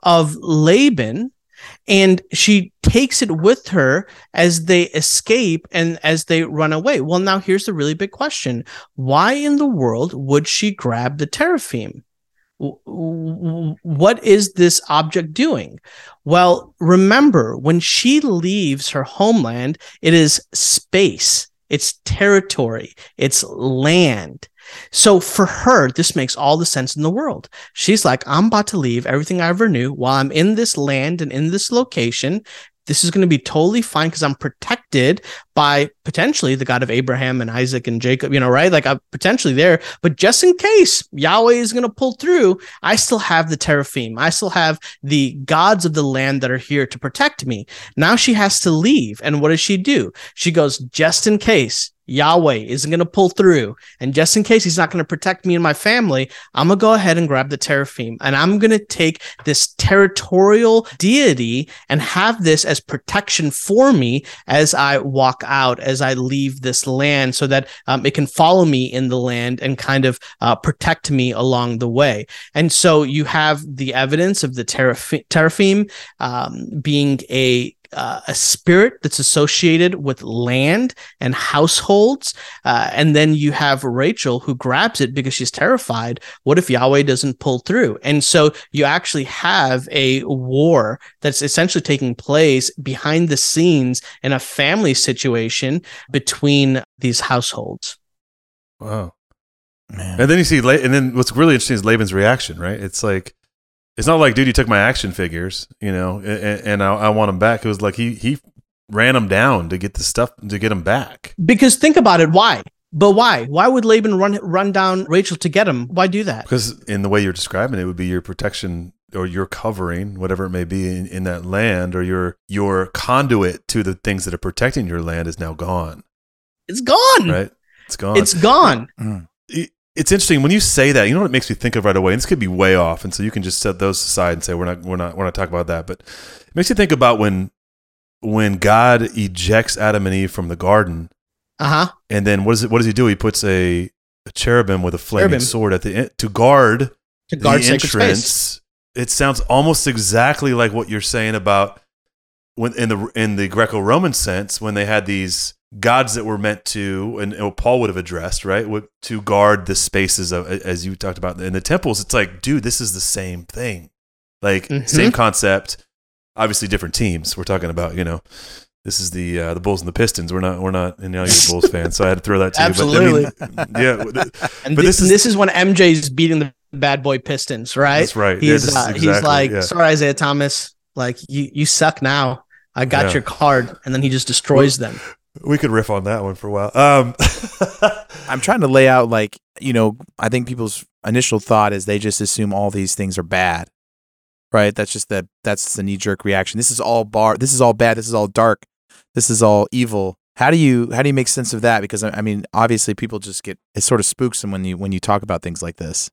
[SPEAKER 1] of Laban and she takes it with her as they escape and as they run away. Well, now here's the really big question. Why in the world would she grab the teraphim? What is this object doing? Well, remember, when she leaves her homeland, it is space, it's territory, it's land. So for her, this makes all the sense in the world. She's like, I'm about to leave everything I ever knew while I'm in this land and in this location this is going to be totally fine because I'm protected by potentially the God of Abraham and Isaac and Jacob, you know, right? Like I'm potentially there, but just in case Yahweh is going to pull through, I still have the teraphim. I still have the gods of the land that are here to protect me. Now she has to leave. And what does she do? She goes, just in case Yahweh isn't going to pull through. And just in case he's not going to protect me and my family, I'm going to go ahead and grab the teraphim and I'm going to take this territorial deity and have this as protection for me as I walk out, as I leave this land, so that um, it can follow me in the land and kind of uh, protect me along the way. And so you have the evidence of the teraphim um, being a uh, a spirit that's associated with land and households. Uh, and then you have Rachel who grabs it because she's terrified. What if Yahweh doesn't pull through? And so you actually have a war that's essentially taking place behind the scenes in a family situation between these households.
[SPEAKER 5] Wow. Man. And then you see, and then what's really interesting is Laban's reaction, right? It's like, it's not like, dude, you took my action figures, you know, and, and I, I, want them back. It was like he he ran them down to get the stuff to get them back.
[SPEAKER 1] Because think about it, why? But why? Why would Laban run run down Rachel to get him? Why do that?
[SPEAKER 5] Because in the way you're describing it, would be your protection or your covering, whatever it may be in, in that land, or your your conduit to the things that are protecting your land is now gone.
[SPEAKER 1] It's gone.
[SPEAKER 5] Right. It's gone.
[SPEAKER 1] It's gone.
[SPEAKER 5] Mm it's interesting when you say that. You know what it makes me think of right away, and this could be way off, and so you can just set those aside and say we're not we're not we're not talking about that. But it makes you think about when when God ejects Adam and Eve from the garden.
[SPEAKER 1] Uh huh.
[SPEAKER 5] And then what does it? What does he do? He puts a, a cherubim with a flaming cherubim. sword at the end to guard
[SPEAKER 1] to guard
[SPEAKER 5] the entrance. It sounds almost exactly like what you're saying about when in the in the Greco-Roman sense when they had these gods that were meant to, and, and Paul would have addressed, right, to guard the spaces of, as you talked about in the temples. It's like, dude, this is the same thing, like mm-hmm. same concept. Obviously, different teams. We're talking about, you know, this is the uh, the Bulls and the Pistons. We're not we're not you know you're a Bulls fan, so I had to throw that to
[SPEAKER 1] Absolutely.
[SPEAKER 5] you. But I mean, yeah,
[SPEAKER 1] and but this, this is this is when MJ's beating the bad boy Pistons, right?
[SPEAKER 5] That's right.
[SPEAKER 1] He's yeah, uh, exactly, he's like, yeah. sorry, Isiah Thomas, like you you suck now. I got yeah. your card, and then he just destroys well, them.
[SPEAKER 5] We could riff on that one for a while. Um,
[SPEAKER 6] I'm trying to lay out like you know. I think people's initial thought is they just assume all these things are bad, right? That's just the that's the knee jerk reaction. This is all bar. This is all bad. This is all dark. This is all evil. How do you how do you make sense of that? Because I mean, obviously, people just get it sort of spooks them when you when you talk about things like this.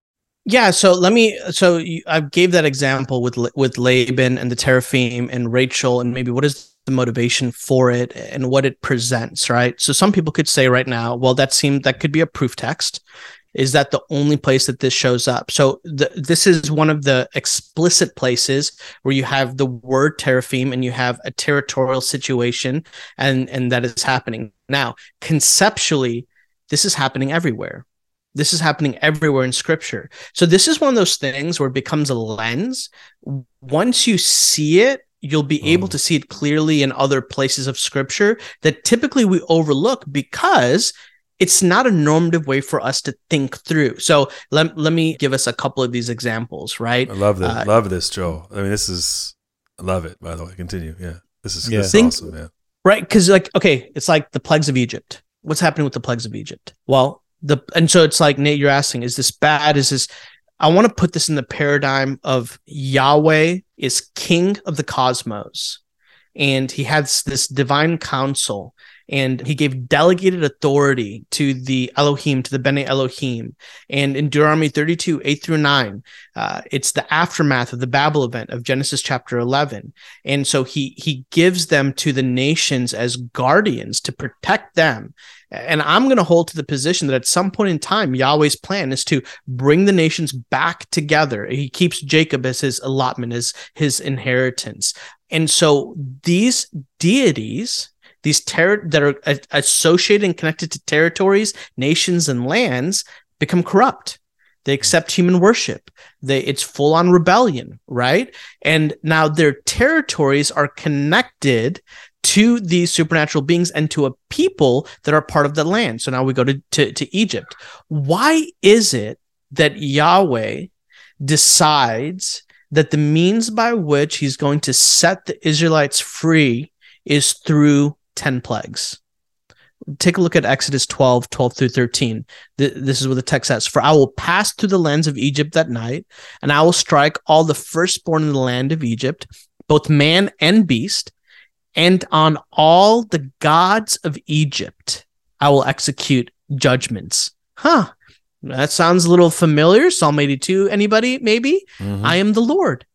[SPEAKER 1] Yeah, so let me. So you, I gave that example with with Laban and the teraphim and Rachel, and maybe what is the motivation for it and what it presents, right? So some people could say right now, well, that seemed that could be a proof text. Is that the only place that this shows up? So the, this is one of the explicit places where you have the word teraphim and you have a territorial situation, and and that is happening now. Conceptually, this is happening everywhere. This is happening everywhere in scripture. So this is one of those things where it becomes a lens. Once you see it, you'll be oh. able to see it clearly in other places of scripture that typically we overlook because it's not a normative way for us to think through. So let, let me give us a couple of these examples, right?
[SPEAKER 5] I love that. Uh, love this, Joel. I mean, this is, I love it, by the way. Continue. Yeah. This is, yeah. This is think, awesome, man.
[SPEAKER 1] Right. Because, like, okay, it's like the plagues of Egypt. What's happening with the plagues of Egypt? Well, the, and so it's like, Nate, you're asking, is this bad? Is this, I want to put this in the paradigm of Yahweh is king of the cosmos. And he has this divine council and he gave delegated authority to the Elohim, to the Bene Elohim. And in Deuteronomy 32, 8 through 9, uh, it's the aftermath of the Babel event of Genesis chapter 11. And so he, he gives them to the nations as guardians to protect them. And I'm going to hold to the position that at some point in time, Yahweh's plan is to bring the nations back together. He keeps Jacob as his allotment, as his inheritance. And so these deities, these ter- that are associated and connected to territories, nations, and lands become corrupt. They hmm. accept human worship. They it's full on rebellion, right? And now their territories are connected to these supernatural beings and to a people that are part of the land. So now we go to, to, to Egypt. Why is it that Yahweh decides that the means by which he's going to set the Israelites free is through 10 plagues. Take a look at Exodus 12, 12 through 13. This is what the text says For I will pass through the lands of Egypt that night, and I will strike all the firstborn in the land of Egypt, both man and beast, and on all the gods of Egypt I will execute judgments. Huh. That sounds a little familiar. Psalm 82. Anybody? Maybe? Mm-hmm. I am the Lord.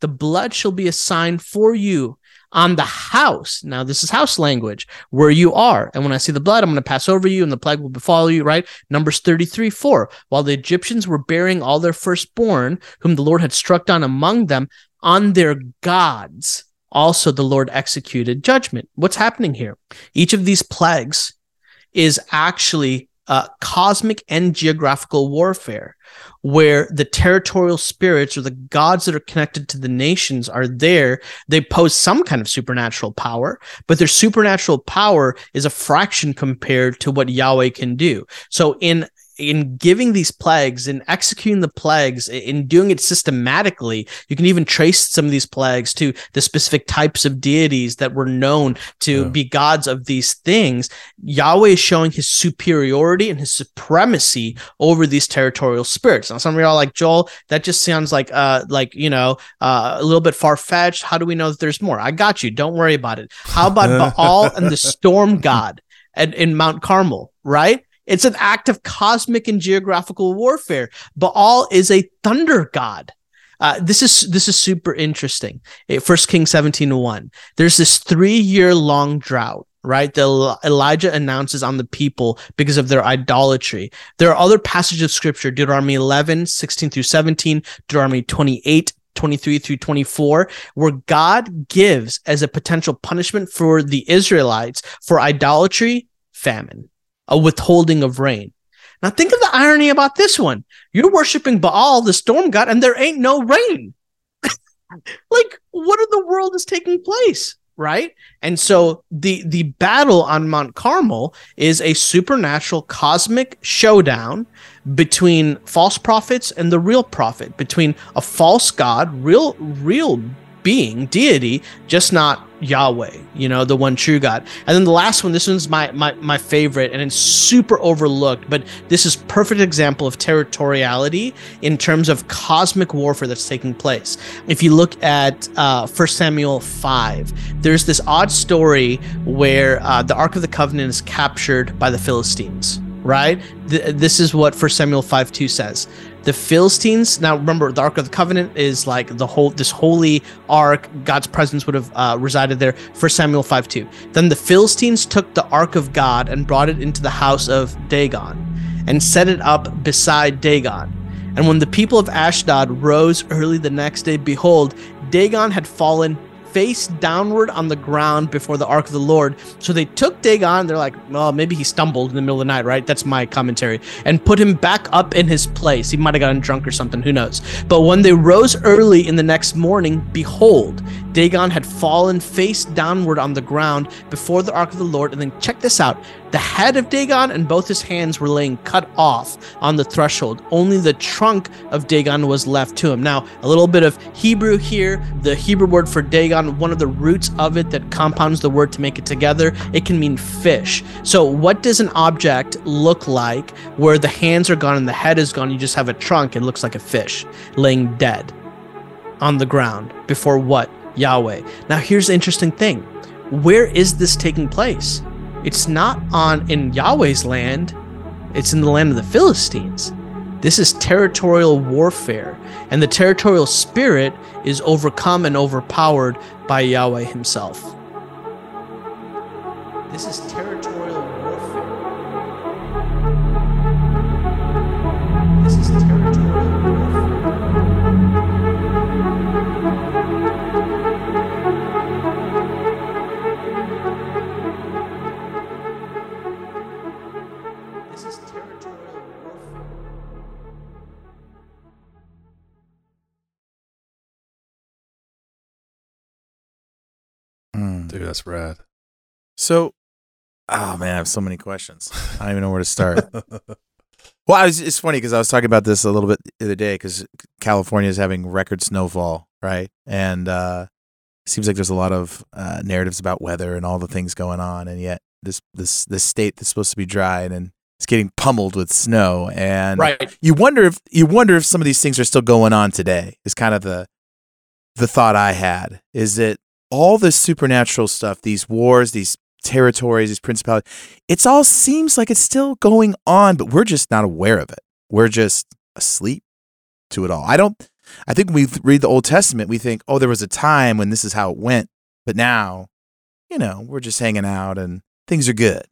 [SPEAKER 1] The blood shall be a sign for you on the house. Now, this is house language where you are. And when I see the blood, I'm going to pass over you and the plague will befall you, right? Numbers 33 4. While the Egyptians were burying all their firstborn, whom the Lord had struck down among them, on their gods, also the Lord executed judgment. What's happening here? Each of these plagues is actually uh, cosmic and geographical warfare where the territorial spirits or the gods that are connected to the nations are there. They pose some kind of supernatural power, but their supernatural power is a fraction compared to what Yahweh can do. So in in giving these plagues and executing the plagues in doing it systematically you can even trace some of these plagues to the specific types of deities that were known to yeah. be gods of these things. Yahweh is showing his superiority and his supremacy over these territorial spirits. Now some of y'all like joel that just sounds like uh like you know uh, a little bit far-fetched. How do we know that there's more? I got you. Don't worry about it. How about baal and the storm god and in mount carmel right it's an act of cosmic and geographical warfare. Baal is a thunder god. Uh, this is this is super interesting. First King 17 1. There's this three year long drought, right? That Elijah announces on the people because of their idolatry. There are other passages of scripture, Deuteronomy 11, 16 through 17, Deuteronomy 28, 23 through 24, where God gives as a potential punishment for the Israelites for idolatry, famine a withholding of rain. Now think of the irony about this one. You're worshiping Baal, the storm god, and there ain't no rain. like, what in the world is taking place? Right. And so the the battle on Mount Carmel is a supernatural cosmic showdown between false prophets and the real prophet, between a false god, real real being, deity, just not Yahweh, you know, the one true God. And then the last one, this one's my my my favorite, and it's super overlooked, but this is perfect example of territoriality in terms of cosmic warfare that's taking place. If you look at uh, 1 Samuel 5, there's this odd story where uh, the Ark of the Covenant is captured by the Philistines right? Th- this is what 1 Samuel 5 2 says. The Philistines, now remember, the Ark of the Covenant is like the whole, this holy ark, God's presence would have uh, resided there. 1 Samuel 5 2. Then the Philistines took the Ark of God and brought it into the house of Dagon and set it up beside Dagon. And when the people of Ashdod rose early the next day, behold, Dagon had fallen face downward on the ground before the ark of the Lord. So they took Dagon. They're like, well, maybe he stumbled in the middle of the night, right? That's my commentary. And put him back up in his place. He might have gotten drunk or something. Who knows? But when they rose early in the next morning, behold, Dagon had fallen face downward on the ground before the ark of the Lord. And then check this out the head of Dagon and both his hands were laying cut off on the threshold. Only the trunk of Dagon was left to him. Now, a little bit of Hebrew here. The Hebrew word for Dagon, one of the roots of it that compounds the word to make it together, it can mean fish. So, what does an object look like where the hands are gone and the head is gone? You just have a trunk and looks like a fish laying dead on the ground before what? Yahweh. Now here's the interesting thing. Where is this taking place? It's not on in Yahweh's land. It's in the land of the Philistines. This is territorial warfare, and the territorial spirit is overcome and overpowered by Yahweh himself. This is
[SPEAKER 5] Dude, that's rad.
[SPEAKER 6] So, oh man, I have so many questions. I don't even know where to start. well, I was, it's funny because I was talking about this a little bit the other day because California is having record snowfall, right? And uh, it seems like there's a lot of uh, narratives about weather and all the things going on, and yet this this this state that's supposed to be dry and it's getting pummeled with snow. And
[SPEAKER 1] Right.
[SPEAKER 6] you wonder if you wonder if some of these things are still going on today. Is kind of the the thought I had is that all this supernatural stuff, these wars, these territories, these principalities, it's all seems like it's still going on, but we're just not aware of it. We're just asleep to it all. I don't I think when we read the Old Testament, we think, oh, there was a time when this is how it went, but now, you know, we're just hanging out and things are good.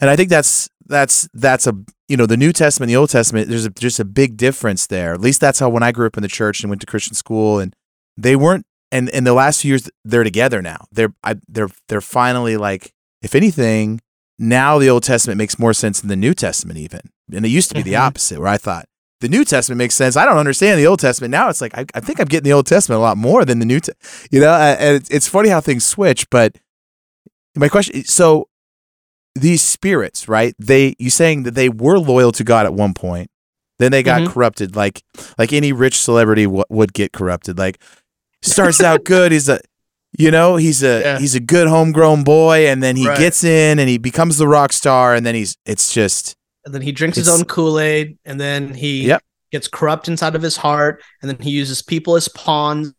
[SPEAKER 6] And I think that's that's that's a you know the New Testament, the Old Testament. There's a, just a big difference there. At least that's how when I grew up in the church and went to Christian school, and they weren't. And in the last few years, they're together now. They're I, they're they're finally like, if anything, now the Old Testament makes more sense than the New Testament even. And it used to be the
[SPEAKER 1] Mhm.
[SPEAKER 6] opposite, where I thought the New Testament makes sense. I don't understand the Old Testament. Now it's like I, I think I'm getting the Old Testament a lot more than the New. Te- you know, and it's, it's funny how things switch. But my question, so these spirits, right? They you saying that they were loyal to God at one point, then they got
[SPEAKER 1] Mhm.
[SPEAKER 6] corrupted, like like any rich celebrity w- would get corrupted. Like starts out good, he's a you know he's a
[SPEAKER 1] Yeah.
[SPEAKER 6] he's a good homegrown boy, and then he
[SPEAKER 1] Right.
[SPEAKER 6] gets in and he becomes the rock star, and then he's it's just
[SPEAKER 1] and then he drinks his own Kool-Aid, and then he
[SPEAKER 6] Yep.
[SPEAKER 1] gets corrupt inside of his heart, and then he uses people as pawns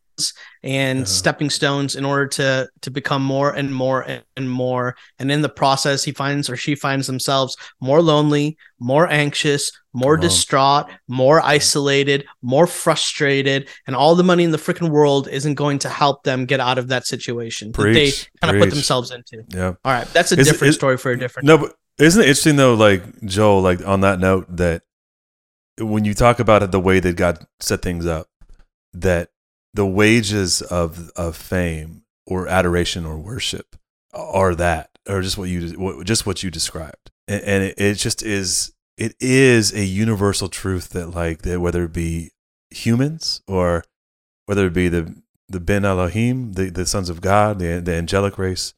[SPEAKER 1] and
[SPEAKER 5] Yeah.
[SPEAKER 1] stepping stones in order to to become more and more and, more. And in the process, he finds or she finds themselves more lonely, more anxious, more
[SPEAKER 5] Come on.
[SPEAKER 1] distraught, more uh-huh. isolated, more frustrated, and all the money in the freaking world isn't going to help them get out of that situation that they kind of put themselves into.
[SPEAKER 5] Yeah.
[SPEAKER 1] All right, that's a
[SPEAKER 5] Is
[SPEAKER 1] different
[SPEAKER 5] is-
[SPEAKER 1] story for a different.
[SPEAKER 5] No, but isn't it interesting though, like Joel, like on that note, that when you talk about it, the way that God set things up, that the wages of of fame or adoration or worship are that, or just what you just what you described, and, and it, it just is it is a universal truth that like that whether it be humans or whether it be the the Ben Elohim, the, the sons of God, the the angelic race,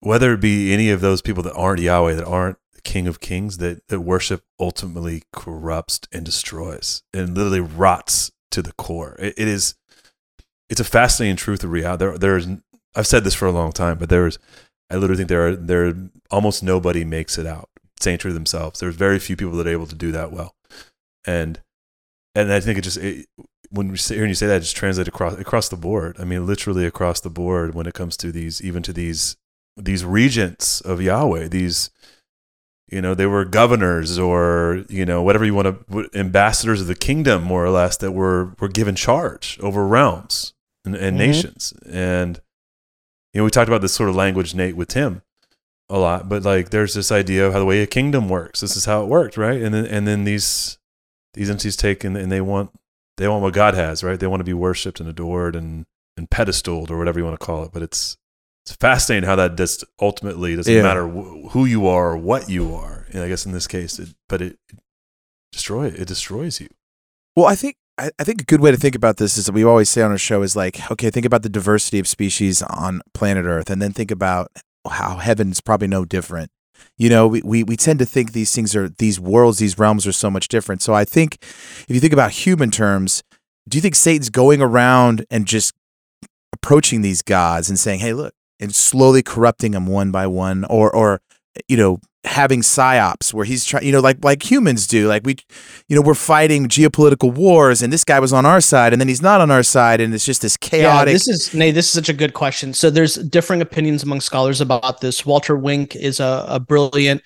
[SPEAKER 5] whether it be any of those people that aren't Yahweh, that aren't the King of Kings, that, that worship ultimately corrupts and destroys and literally rots to the core. It, it is, it's a fascinating truth of reality. There, there is, I've said this for a long time, but there is, I literally think there are, there almost nobody makes it out, staying true to themselves. There's very few people that are able to do that well, and and I think it just it, when we say, hearing you say that, it just translate across across the board. I mean, literally across the board when it comes to these, even to these these regents of Yahweh, these you know they were governors or you know whatever you want to ambassadors of the kingdom more or less that were were given charge over realms and, and
[SPEAKER 1] Mhm.
[SPEAKER 5] nations and you know we talked about this sort of language Nate with Tim a lot but like there's this idea of how the way a kingdom works this is how it worked right and then and then these these entities take and, and they want they want what God has right they want to be worshipped and adored and and pedestaled or whatever you want to call it but it's it's fascinating how that just ultimately doesn't
[SPEAKER 6] Yeah.
[SPEAKER 5] matter wh- who you are or what you are. And I guess in this case, it, but it, it destroy it destroys you.
[SPEAKER 6] Well, I think I, I think a good way to think about this is that we always say on our show is like, okay, think about the diversity of species on planet Earth, and then think about how heaven's probably no different. You know, we, we, we tend to think these things are, these worlds, these realms are so much different. So I think if you think about human terms, do you think Satan's going around and just approaching these gods and saying, hey, look, and slowly corrupting them one by one, or, or, you know, having psyops where he's trying, you know, like like humans do. Like we, you know, we're fighting geopolitical wars, and this guy was on our side, and then he's not on our side, and it's just this chaotic.
[SPEAKER 1] Yeah, this is Nate. This is such a good question. So there's differing opinions among scholars about this. Walter Wink is a, a brilliant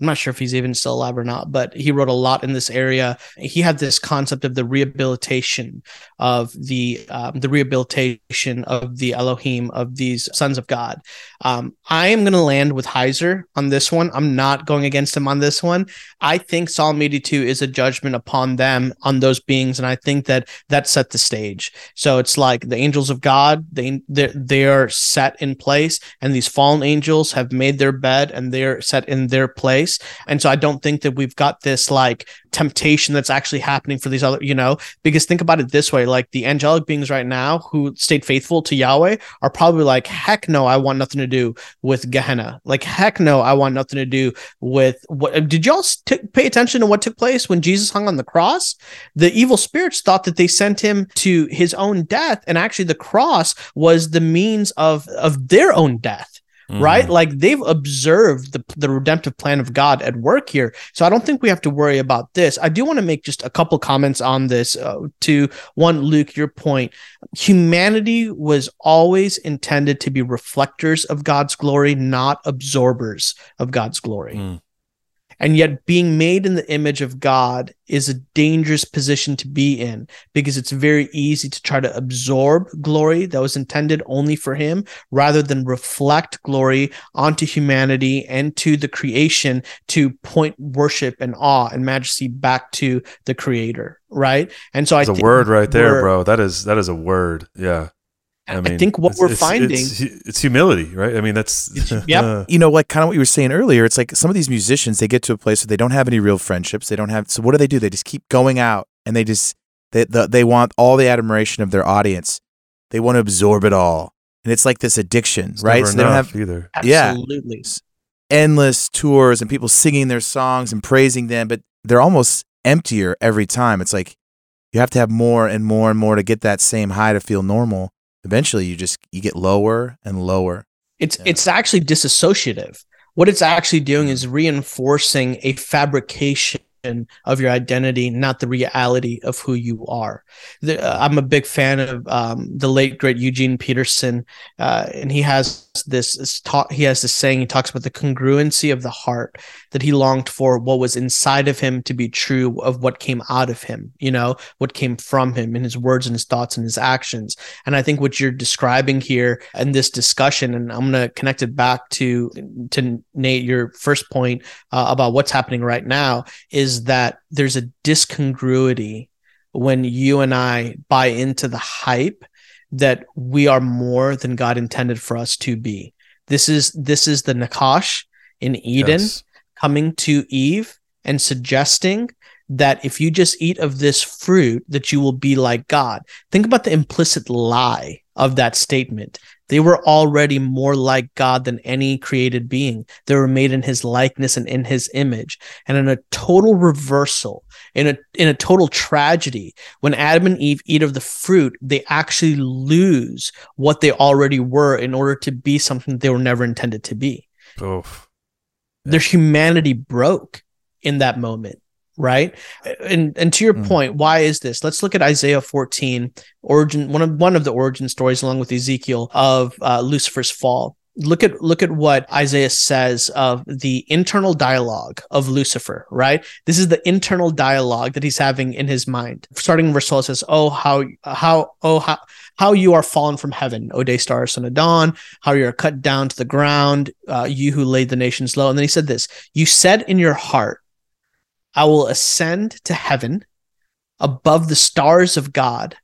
[SPEAKER 1] I'm not sure if he's even still alive or not, but he wrote a lot in this area. He had this concept of the rehabilitation of the um, the rehabilitation of the Elohim of these sons of God. Um, I am going to land with Heiser on this one. I'm not going against him on this one. I think Psalm 82 is a judgment upon them on those beings, and I think that that set the stage. So it's like the angels of God, they they are set in place, and these fallen angels have made their bed and they're set in their place place. And so I don't think that we've got this like temptation that's actually happening for these other, you know, because think about it this way like the angelic beings right now who stayed faithful to Yahweh are probably like, heck no, I want nothing to do with Gehenna. Like, heck no, I want nothing to do with what did y'all t- pay attention to what took place when Jesus hung on the cross? The evil spirits thought that they sent him to his own death, and actually the cross was the means of of their own death mm-hmm. right? Like they've observed the, the redemptive plan of God at work here. So I don't think we have to worry about this. I do want to make just a couple comments on this. Uh, to one, Luke, your point, humanity was always intended to be reflectors of God's glory, not absorbers of God's glory. Mm. And yet, being made in the image of God is a dangerous position to be in because it's very easy to try to absorb glory that was intended only for Him rather than reflect glory onto humanity and to the creation to point worship and awe and majesty back to the Creator. Right. And so I think
[SPEAKER 5] That's I a word right there, bro. That is that is a word. Yeah.
[SPEAKER 1] I, mean, I think what we're
[SPEAKER 5] it's,
[SPEAKER 1] finding
[SPEAKER 5] it's, it's, humility, right? I mean, that's
[SPEAKER 1] yeah.
[SPEAKER 6] you know, like kind of what you were saying earlier. It's like some of these musicians they get to a place where they don't have any real friendships. They don't have. So what do they do? They just keep going out and they just they the, they want all the admiration of their audience. They want to absorb it all, and it's like this addiction,
[SPEAKER 5] it's
[SPEAKER 6] right?
[SPEAKER 5] so they don't have either.
[SPEAKER 1] Absolutely.
[SPEAKER 6] Yeah, endless tours and people singing their songs and praising them, but they're almost emptier every time. It's like you have to have more and more and more to get that same high to feel normal eventually you just you get lower and lower.
[SPEAKER 1] It's yeah. it's actually disassociative what it's actually doing hmm. is reinforcing a fabrication of your identity, not the reality of who you are. The, uh, I'm a big fan of um, the late great Eugene Peterson, uh, and he has this, this talk. He has this saying. He talks about the congruency of the heart that he longed for, what was inside of him to be true of what came out of him. You know, what came from him in his words and his thoughts and his actions. And I think what you're describing here in this discussion, and I'm going to connect it back to to Nate, your first point uh, about what's happening right now is is that there's a discongruity when you and I buy into the hype that we are more than God intended for us to be. This is this is the Nakash in Eden yes. coming to Eve and suggesting that if you just eat of this fruit that you will be like God. Think about the implicit lie of that statement. They were already more like God than any created being. They were made in his likeness and in his image. And in a total reversal, in a in a total tragedy, when Adam and Eve eat of the fruit, they actually lose what they already were in order to be something they were never intended to be.
[SPEAKER 5] Oof.
[SPEAKER 1] Their humanity broke in that moment right? And and to your mm. point why is this? Let's look at isaiah 14 origin one of one of the origin stories along with ezekiel of uh, lucifer's fall. Look at look at what isaiah says of the internal dialogue of lucifer right? This is the internal dialogue that he's having in his mind. Starting in verse 12 says oh how how oh how how you are fallen from heaven, O day star, son of dawn, how you are cut down to the ground, uh, you who laid the nations low. And then he said this You said in your heart, I will ascend to heaven above the stars of God.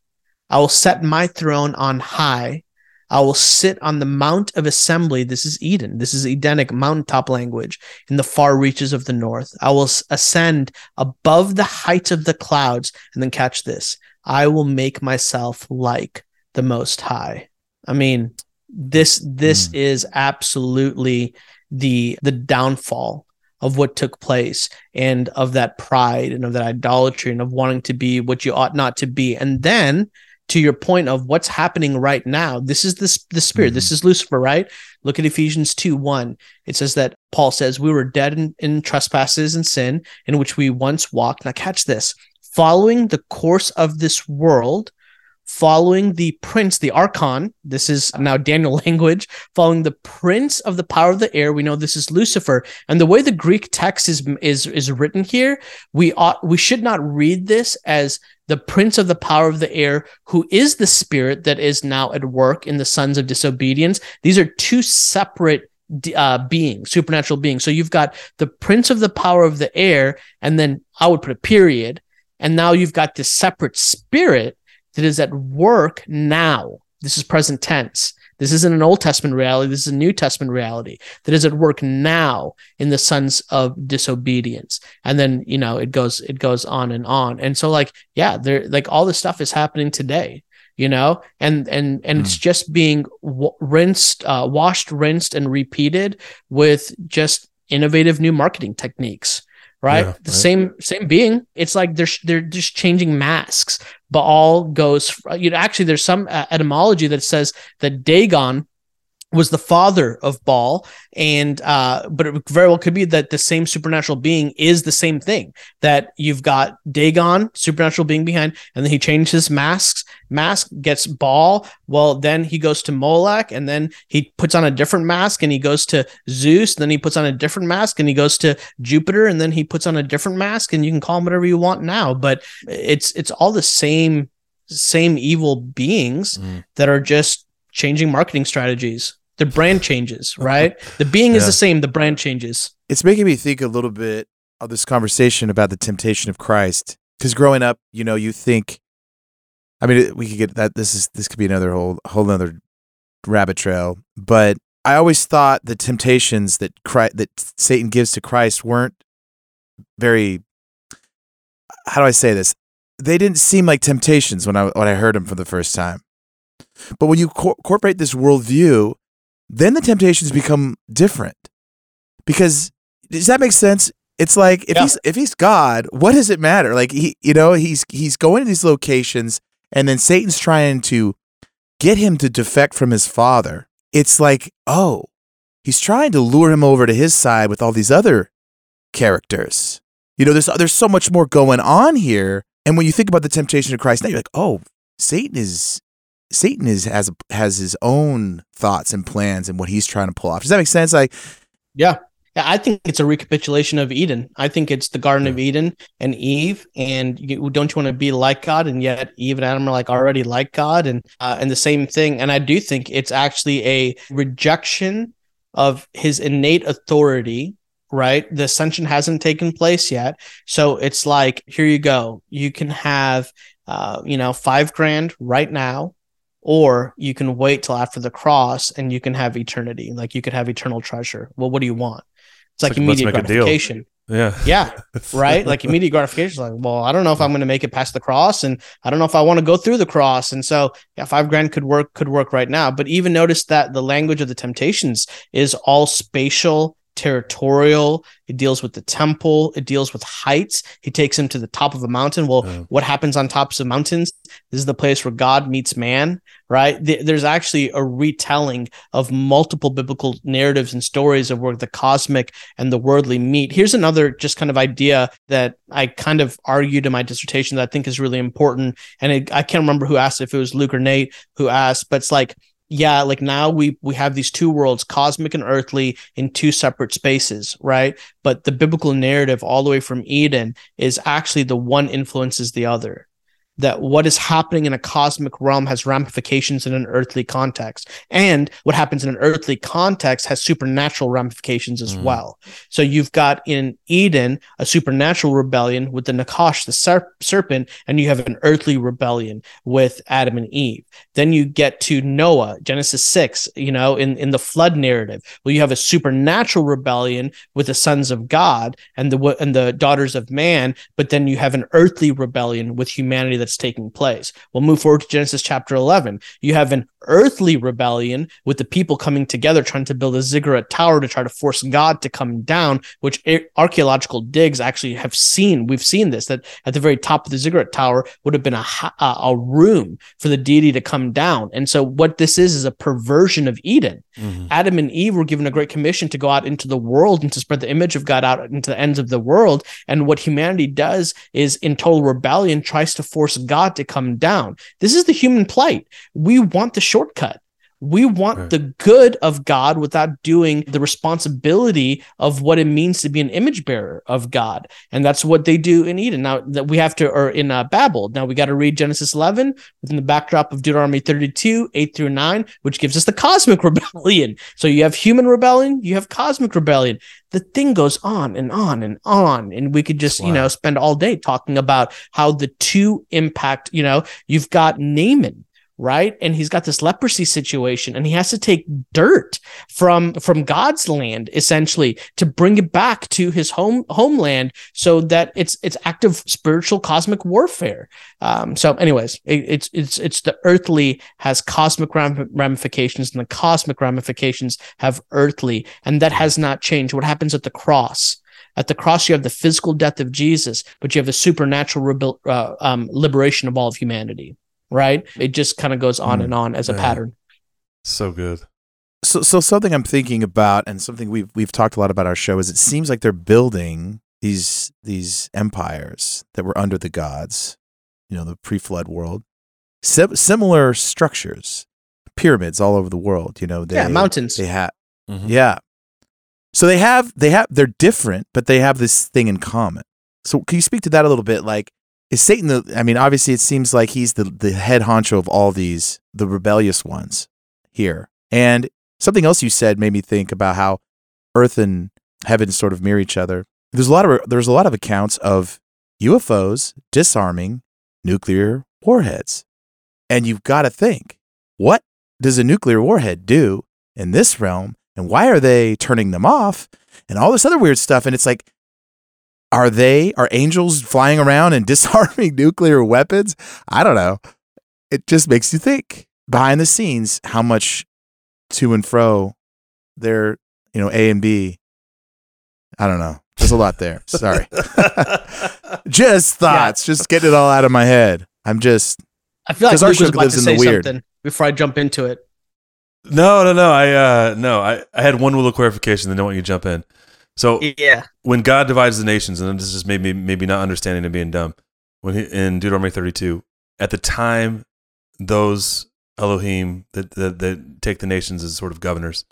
[SPEAKER 1] I will set my throne on high. I will sit on the mount of assembly. This is Eden. This is Edenic mountaintop language in the far reaches of the north. I will ascend above the heights of the clouds. And then catch this I will make myself like the Most High. I mean, this this mm. is absolutely the the downfall of what took place and of that pride and of that idolatry and of wanting to be what you ought not to be. And then to your point of what's happening right now, this is the, the spirit. Mm-hmm. This is Lucifer, right? Look at Ephesians 2 1. It says that Paul says, We were dead in, in trespasses and sin in which we once walked. Now, catch this following the course of this world, following the prince, the archon. This is now Daniel language, following the prince of the power of the air. We know this is Lucifer. And the way the Greek text is is is written here, we ought we should not read this as the prince of the power of the air, who is the spirit that is now at work in the sons of disobedience. These are two separate uh, beings, supernatural beings. So you've got the prince of the power of the air, and then I would put a period. And now you've got this separate spirit that is at work now. This is present tense. This isn't an Old Testament reality. This is a New Testament reality that is at work now in the sons of disobedience. And then, you know, it goes, it goes on and on. And so like, yeah, there, like all this stuff is happening today, you know, and, and, and mm. it's just being w- rinsed, uh, washed, rinsed and repeated with just innovative new marketing techniques right? Yeah, the right. same same being. It's like they're they're just changing masks. Baal goes. You know, actually, there's some uh, etymology that says that Dagon was the father of Baal, and uh, but it very well could be that the same supernatural being is the same thing. That you've got Dagon, supernatural being behind, and then he changes his masks. Mask gets Baal. Well, then he goes to Molech, and then he puts on a different mask, and he goes to Zeus. Then he puts on a different mask, and he goes to Jupiter, and then he puts on a different mask, and you can call him whatever you want now. But it's it's all the same same evil beings mm. that are just changing marketing strategies. The brand changes, right? The being yeah. is the same, the brand changes.
[SPEAKER 6] It's making me think a little bit of this conversation about the temptation of Christ. Because growing up, you know, you think, I mean, we could get that. This is this could be another whole whole other rabbit trail. But I always thought the temptations that Christ, that Satan gives to Christ weren't very. How do I say this? They didn't seem like temptations when I when I heard them for the first time. But when you co- incorporate this worldview, then the temptations become different. Because does that make sense? It's like if yeah. he's if he's God, what does it matter? Like he you know, he's he's going to these locations and then Satan's trying to get him to defect from his father. It's like, oh, he's trying to lure him over to his side with all these other characters. You know, there's there's so much more going on here. And when you think about the temptation of Christ, now you're like, oh, Satan is Satan is has has his own thoughts and plans and what he's trying to pull off. Does that make sense? Like,
[SPEAKER 1] yeah, yeah. I think it's a recapitulation of Eden. I think it's the Garden of Eden and Eve. And you, don't you want to be like God? And yet Eve and Adam are like already like God, and uh, and the same thing. And I do think it's actually a rejection of his innate authority right? The ascension hasn't taken place yet. So it's like, here you go. You can have, uh, you know, five grand right now or you can wait till after the cross and you can have eternity. Like you could have eternal treasure. Well what do you want? It's, like, like immediate gratification.
[SPEAKER 5] Yeah.
[SPEAKER 1] Yeah right? Like immediate gratification like well i don't know if i'm going to make it past the cross and i don't know if i want to go through the cross. And so yeah five grand could work could work right now. But even notice that the language of the temptations is all spatial territorial. It deals with the temple. It deals with heights. He takes him to the top of a mountain. Well, what happens on tops of mountains? This is the place where God meets man, right? There's actually a retelling of multiple biblical narratives and stories of where the cosmic and the worldly meet. Here's another just kind of idea that I kind of argued in my dissertation that I think is really important. And it, I can't remember who asked if it was Luke or Nate who asked, but it's like yeah like now we we have these two worlds cosmic and earthly in two separate spaces right? But the biblical narrative all the way from eden is actually the one influences the other that what is happening in a cosmic realm has ramifications in an earthly context. And what happens in an earthly context has supernatural ramifications as mm. well. So you've got in Eden a supernatural rebellion with the Nakash, the ser- serpent, and you have an earthly rebellion with Adam and Eve. Then you get to Noah, Genesis 6, you know, in, in the flood narrative, where you have a supernatural rebellion with the sons of God and the and the daughters of man, but then you have an earthly rebellion with humanity that that's taking place. We'll move forward to Genesis chapter 11. You have an earthly rebellion with the people coming together trying to build a ziggurat tower to try to force God to come down, which archaeological digs actually have seen. We've seen this that at the very top of the ziggurat tower would have been a, a room for the deity to come down. And so what this is is a perversion of Eden. Mm-hmm. Adam and Eve were given a great commission to go out into the world and to spread the image of God out into the ends of the world. And what humanity does is in total rebellion tries to force God to come down. This is the human plight. We want the shortcut. We want right. the good of God without doing the responsibility of what it means to be an image bearer of God. And that's what they do in Eden. Now that we have to, or in uh, Babel, now we got to read Genesis 11 within the backdrop of Deuteronomy 32, 8 through 9, which gives us the cosmic rebellion. So you have human rebellion, you have cosmic rebellion. The thing goes on and on and on. And we could just, wow. you know, spend all day talking about how the two impact, you know, you've got Naaman right? And he's got this leprosy situation and he has to take dirt from from god's land essentially to bring it back to his home homeland so that it's it's active spiritual cosmic warfare. Um so anyways it, it's it's it's the earthly has cosmic ramifications and the cosmic ramifications have earthly and that has not changed. What happens at the cross? At the cross, you have the physical death of Jesus, but you have the supernatural uh, um, liberation of all of humanity right? It just kind of goes on mm, and on as a yeah. pattern.
[SPEAKER 5] So good.
[SPEAKER 6] So, so something I'm thinking about, and something we've we've talked a lot about our show, is it seems like they're building these these empires that were under the gods, you know, the pre-flood world, Sim- similar structures, pyramids all over the world. You know,
[SPEAKER 1] they, yeah, mountains.
[SPEAKER 6] They have, mm-hmm. yeah. So they have they have they're different, but they have this thing in common. So can you speak to that a little bit? Like, is Satan the I mean obviously it seems like he's the the head honcho of all these the rebellious ones here. And something else you said made me think about how earth and heaven sort of mirror each other. There's a lot of there's a lot of accounts of UFOs disarming nuclear warheads. And you've got to think, what does a nuclear warhead do in this realm and why are they turning them off and all this other weird stuff and it's like are they are angels flying around and disarming nuclear weapons? I don't know. It just makes you think behind the scenes how much to and fro they're, you know, A and B. I don't know. There's a lot there. Sorry. just thoughts. Yeah. Just getting it all out of my head. I'm just
[SPEAKER 1] I feel like Luke was about to say something before I jump into it.
[SPEAKER 5] No, no, no. I uh no, I, I had one little clarification, then don't want you to jump in. So
[SPEAKER 1] yeah,
[SPEAKER 5] when God divides the nations, and this is maybe maybe not understanding and being dumb, when he, in Deuteronomy 32, at the time those Elohim that, that that take the nations as sort of governors,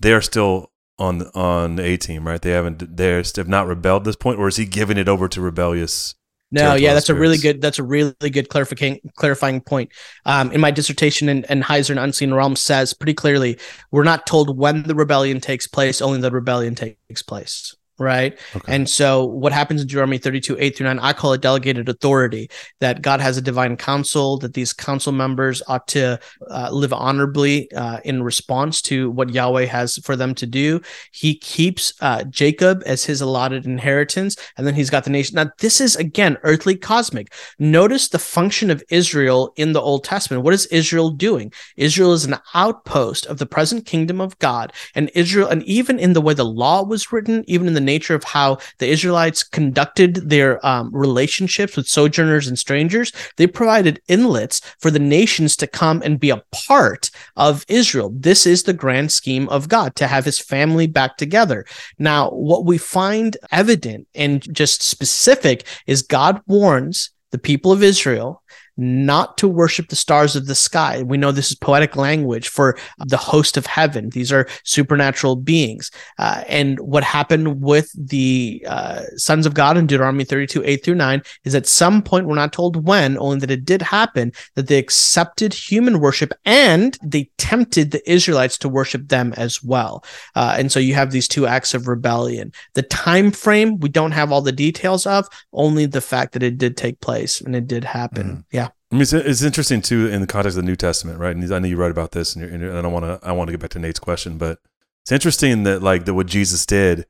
[SPEAKER 5] they are still on on the A team, right? They haven't they have not rebelled at this point, or is he giving it over to rebellious
[SPEAKER 1] no, yeah, that's spirits. a really good. That's a really good clarifying clarifying point. Um, in my dissertation, and, and Heiser and Unseen Realm says pretty clearly, we're not told when the rebellion takes place; only the rebellion takes place right? Okay. And so what happens in Deuteronomy 32, 8 through 9, I call it delegated authority, that God has a divine council, that these council members ought to uh, live honorably uh, in response to what Yahweh has for them to do. He keeps uh, Jacob as his allotted inheritance, and then he's got the nation. Now, this is again earthly cosmic. Notice the function of Israel in the Old Testament. What is Israel doing? Israel is an outpost of the present kingdom of God, and Israel, and even in the way the law was written, even in the nature of how the Israelites conducted their um, relationships with sojourners and strangers, they provided inlets for the nations to come and be a part of Israel. This is the grand scheme of God to have his family back together. Now, what we find evident and just specific is God warns the people of Israel not to worship the stars of the sky. We know this is poetic language for the host of heaven. These are supernatural beings. Uh, and what happened with the uh, sons of God in Deuteronomy 32, 8 through 9 is at some point, we're not told when, only that it did happen, that they accepted human worship and they tempted the Israelites to worship them as well. Uh, and so you have these two acts of rebellion. The time frame, we don't have all the details of, only the fact that it did take place and it did happen. Mm. Yeah.
[SPEAKER 5] I mean, it's, it's, interesting too in the context of the New Testament, right? And I know you write about this, and, and I don't want to. I want to get back to Nate's question, but it's interesting that like that what Jesus did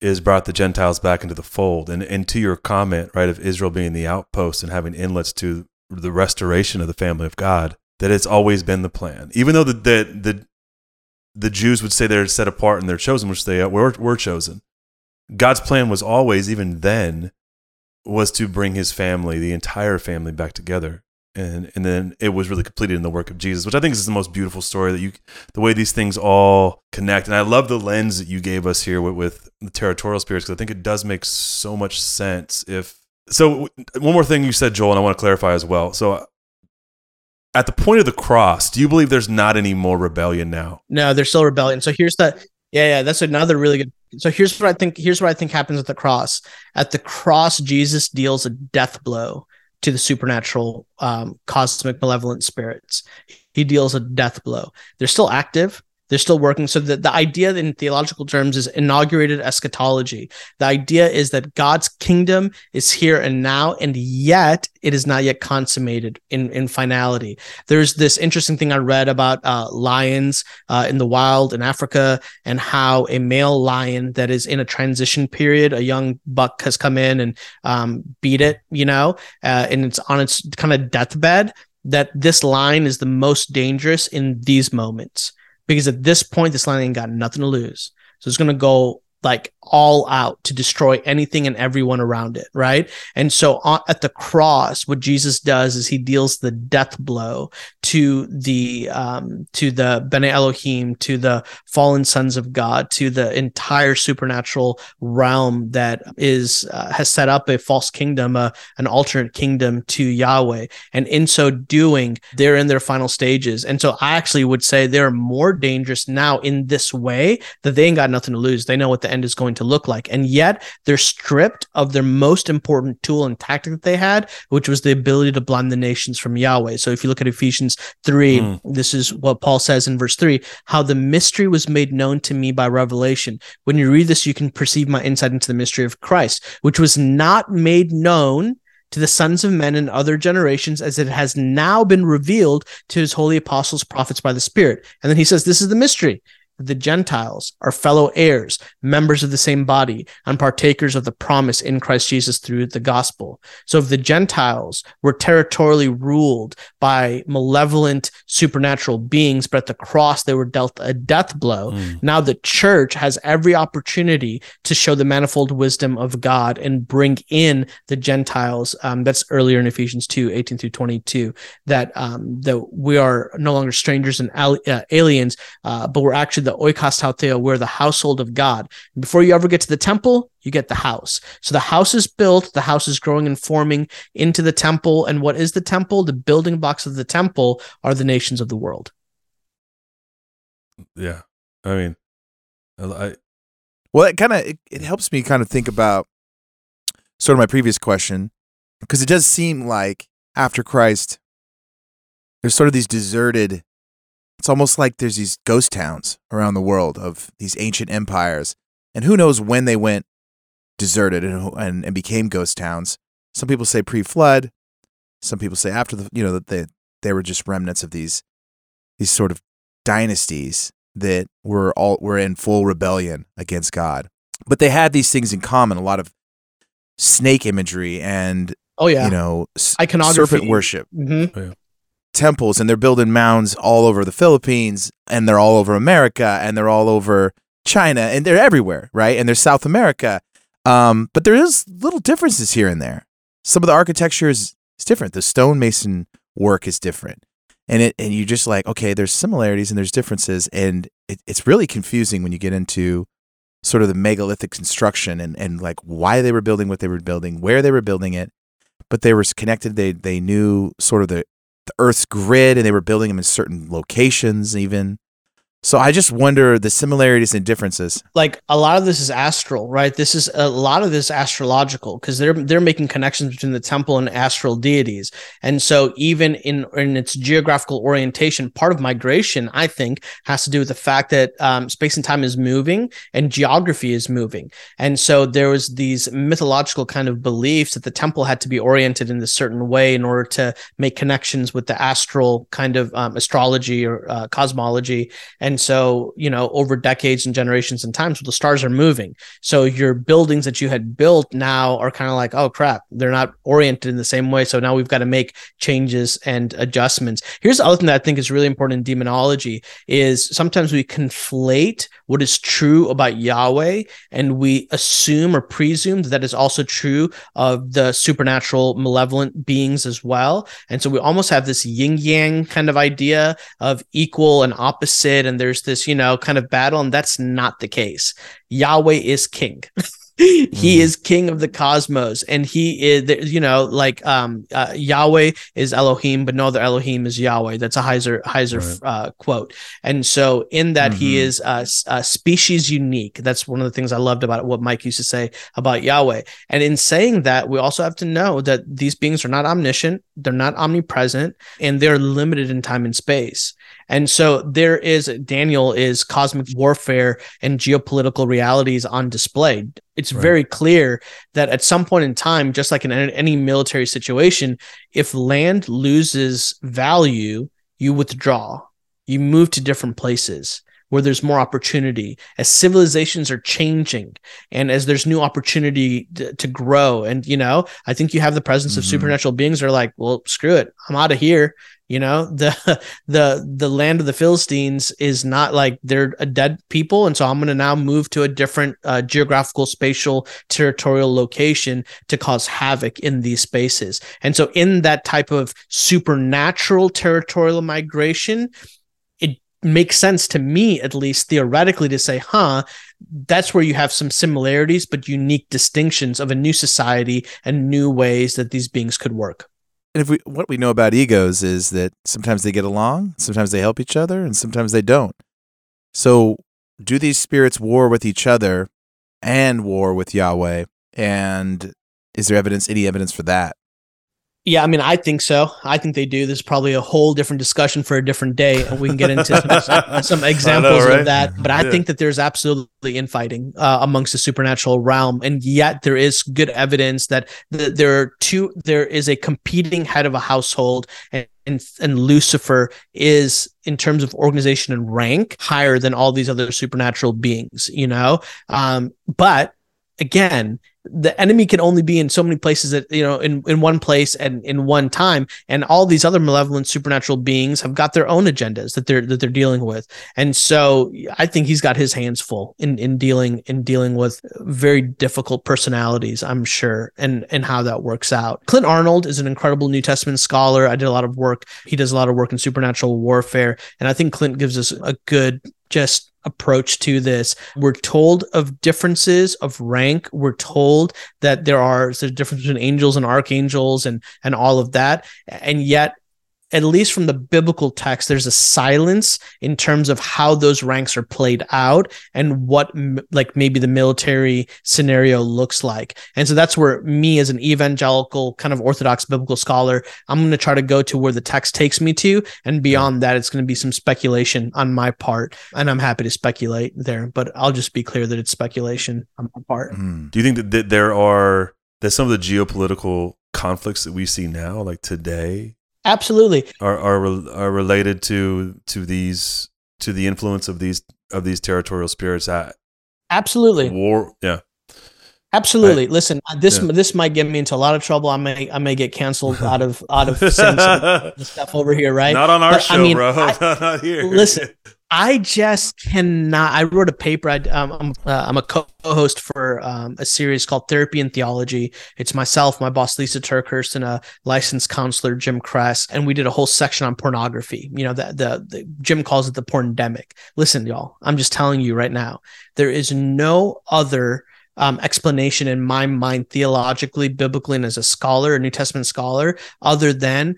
[SPEAKER 5] is brought the Gentiles back into the fold, and and to your comment, right, of Israel being the outpost and having inlets to the restoration of the family of God, that it's always been the plan. Even though the the the, the Jews would say they're set apart and they're chosen, which they were, were chosen. God's plan was always, even then, was to bring his family, the entire family, back together. And and then it was really completed in the work of Jesus, which I think is the most beautiful story that you, the way these things all connect. And I love the lens that you gave us here with, with the territorial spirits because I think it does make so much sense. If so, one more thing you said, Joel, and I want to clarify as well. So uh, at the point of the cross, do you believe there's not any more rebellion now?
[SPEAKER 1] No, there's still rebellion. So here's the yeah, yeah, that's another really good. So here's what I think. Here's what I think happens at the cross. At the cross, Jesus deals a death blow to the supernatural, um, cosmic, malevolent spirits. He deals a death blow. They're still active. They're still working. So the, the idea in theological terms is inaugurated eschatology. The idea is that God's kingdom is here and now, and yet it is not yet consummated in, in finality. There's this interesting thing I read about uh, lions uh, in the wild in Africa and how a male lion that is in a transition period, a young buck has come in and um, beat it, you know, uh, and it's on its kind of deathbed. That this lion is the most dangerous in these moments because at this point, this line ain't got nothing to lose. So it's going to go like all out to destroy anything and everyone around it, right? And so on, at the cross, what Jesus does is he deals the death blow to the um, to the Bene Elohim, to the fallen sons of God, to the entire supernatural realm that is uh, has set up a false kingdom, uh, an alternate kingdom to Yahweh. And in so doing, they're in their final stages. And so I actually would say they're more dangerous now in this way that they ain't got nothing to lose. They know what the end is going to look like. And yet they're stripped of their most important tool and tactic that they had, which was the ability to blind the nations from Yahweh. So if you look at Ephesians 3, mm. this is what Paul says in verse 3 how the mystery was made known to me by revelation. When you read this, you can perceive my insight into the mystery of Christ, which was not made known to the sons of men in other generations as it has now been revealed to his holy apostles, prophets by the Spirit. And then he says, This is the mystery the Gentiles are fellow heirs, members of the same body, and partakers of the promise in Christ Jesus through the gospel. So if the Gentiles were territorially ruled by malevolent supernatural beings, but at the cross they were dealt a death blow, mm. now the church has every opportunity to show the manifold wisdom of God and bring in the Gentiles. Um, that's earlier in Ephesians 2, 18 through 22, that, um, that we are no longer strangers and al- uh, aliens, uh, but we're actually the oikos tou theou, we're the household of God. Before you ever get to the temple, you get the house. So the house is built, the house is growing and forming into the temple. And what is the temple? The building blocks of the temple are the nations of the world.
[SPEAKER 5] Yeah. I mean, I,
[SPEAKER 6] well, it kind of it, it helps me kind of think about sort of my previous question because it does seem like after Christ, there's sort of these deserted it's almost like there's these ghost towns around the world of these ancient empires, and who knows when they went deserted and, and, and became ghost towns. Some people say pre-flood. Some people say after the you know that they they were just remnants of these these sort of dynasties that were all were in full rebellion against God. But they had these things in common, a lot of snake imagery and
[SPEAKER 1] oh yeah,
[SPEAKER 6] you know,
[SPEAKER 1] iconography,
[SPEAKER 6] serpent worship.
[SPEAKER 1] Mm-hmm. Oh, yeah
[SPEAKER 6] temples and they're building mounds all over the Philippines and they're all over America and they're all over China and they're everywhere, right? And there's South America. Um, but there is little differences here and there. Some of the architecture is, is different. The stonemason work is different. And it and you just like, okay, there's similarities and there's differences. And it, it's really confusing when you get into sort of the megalithic construction and, and like why they were building what they were building, where they were building it. But they were connected. They they knew sort of the the Earth's grid and they were building them in certain locations, even. So I just wonder the similarities and differences.
[SPEAKER 1] Like a lot of this is astral, right? This is a lot of this astrological because they're they're making connections between the temple and astral deities. And so even in in its geographical orientation, part of migration, I think, has to do with the fact that um, space and time is moving and geography is moving. And so there was these mythological kind of beliefs that the temple had to be oriented in a certain way in order to make connections with the astral kind of um, astrology or uh, cosmology. And And so, you know, over decades and generations and times, the stars are moving. So your buildings that you had built now are kind of like, oh crap, they're not oriented in the same way. So now we've got to make changes and adjustments. Here's the other thing that I think is really important in demonology is sometimes we conflate what is true about Yahweh and we assume or presume that is also true of the supernatural malevolent beings as well. And so we almost have this yin yang kind of idea of equal and opposite. And there's this, you know, kind of battle. And that's not the case. Yahweh is king. he mm. is king of the cosmos and he is you know like um uh, yahweh is elohim but no other elohim is yahweh that's a heiser heiser right. uh, quote and so in that mm-hmm. he is uh, uh, species unique that's one of the things i loved about what mike used to say about yahweh and in saying that we also have to know that these beings are not omniscient they're not omnipresent and they're limited in time and space and so there is Daniel is cosmic warfare and geopolitical realities on display. It's right. very clear that at some point in time, just like in any military situation, if land loses value, you withdraw, you move to different places where there's more opportunity as civilizations are changing and as there's new opportunity to, to grow and you know i think you have the presence mm-hmm. of supernatural beings that are like well screw it i'm out of here you know the the the land of the philistines is not like they're a dead people. And so i'm going to now move to a different uh, geographical spatial territorial location to cause havoc in these spaces. And so in that type of supernatural territorial migration it makes sense to me at least theoretically to say huh that's where you have some similarities but unique distinctions of a new society and new ways that these beings could work
[SPEAKER 6] and if we what we know about egos is that sometimes they get along sometimes they help each other and sometimes they don't. So do these spirits war with each other and war with yahweh? And is there evidence any evidence for that
[SPEAKER 1] yeah, I mean, I think so. I think they do. This is probably a whole different discussion for a different day, and we can get into some, some, examples know, right? of that. But I think that there's absolutely infighting uh, amongst the supernatural realm, and yet there is good evidence that the, there are two. There is a competing head of a household, and, and and Lucifer is in terms of organization and rank higher than all these other supernatural beings. You know, um, but again the enemy can only be in so many places that you know in, in one place and in one time. And all these other malevolent supernatural beings have got their own agendas that they're that they're dealing with. And so i think he's got his hands full in in dealing in dealing with very difficult personalities i'm sure and and how that works out. Clint arnold is an incredible new testament scholar. I did a lot of work. He does a lot of work in supernatural warfare. And i think clint gives us a good just approach to this. We're told of differences of rank. We're told that there are a difference between angels and archangels and and all of that. And yet at least from the biblical text, there's a silence in terms of how those ranks are played out and what, like, maybe the military scenario looks like. And so that's where me, as an evangelical, kind of orthodox biblical scholar, I'm going to try to go to where the text takes me to. And beyond that, it's going to be some speculation on my part. And I'm happy to speculate there, but I'll just be clear that it's speculation on my part.
[SPEAKER 5] Mm. Do you think that there are, that some of the geopolitical conflicts that we see now, like today,
[SPEAKER 1] Absolutely.
[SPEAKER 5] Are are are related to to these to the influence of these of these territorial spirits at
[SPEAKER 1] Absolutely.
[SPEAKER 5] War yeah.
[SPEAKER 1] Absolutely. Listen, uh, this yeah. this might get me into a lot of trouble. I may I may get canceled out of out of stuff over here, right?
[SPEAKER 5] Not on our but, show, I mean, bro. I, Not here.
[SPEAKER 1] Listen, I just cannot. I wrote a paper. I, um, I'm uh, I'm a co-host for um, a series called Therapy and Theology. It's myself, my boss Lysa TerKeurst, and a licensed counselor Jim Cress, and we did a whole section on pornography. You know, the, the the Jim calls it the porndemic. Listen, y'all, I'm just telling you right now, there is no other um, explanation in my mind, theologically, biblically, and as a scholar, a New Testament scholar, other than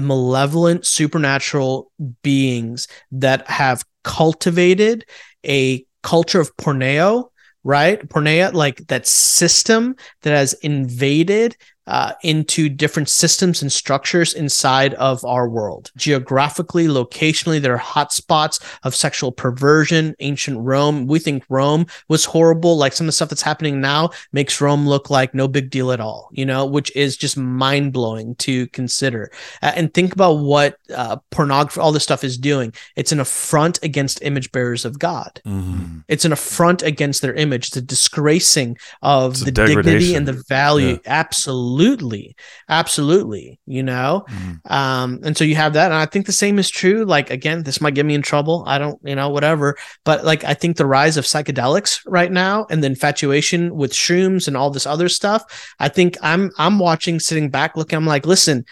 [SPEAKER 1] malevolent supernatural beings that have cultivated a culture of porneo, right? Porneia, like that system that has invaded uh, into different systems and structures inside of our world. Geographically, locationally, there are hotspots of sexual perversion. Ancient Rome, we think Rome was horrible. Like some of the stuff that's happening now makes Rome look like no big deal at all, you know, which is just mind blowing to consider. Uh, and think about what uh, pornography, all this stuff is doing. It's an affront against image bearers of God. Mm-hmm. It's an affront against their image. It's a disgracing of it's the dignity and the value. Yeah. Absolutely. Absolutely. Absolutely you know? Mm-hmm. Um, and so you have that. And I think the same is true. Like, again, this might get me in trouble. I don't, you know, whatever. But like, I think the rise of psychedelics right now and the infatuation with shrooms and all this other stuff, I think I'm, I'm watching, sitting back, looking, I'm like, listen,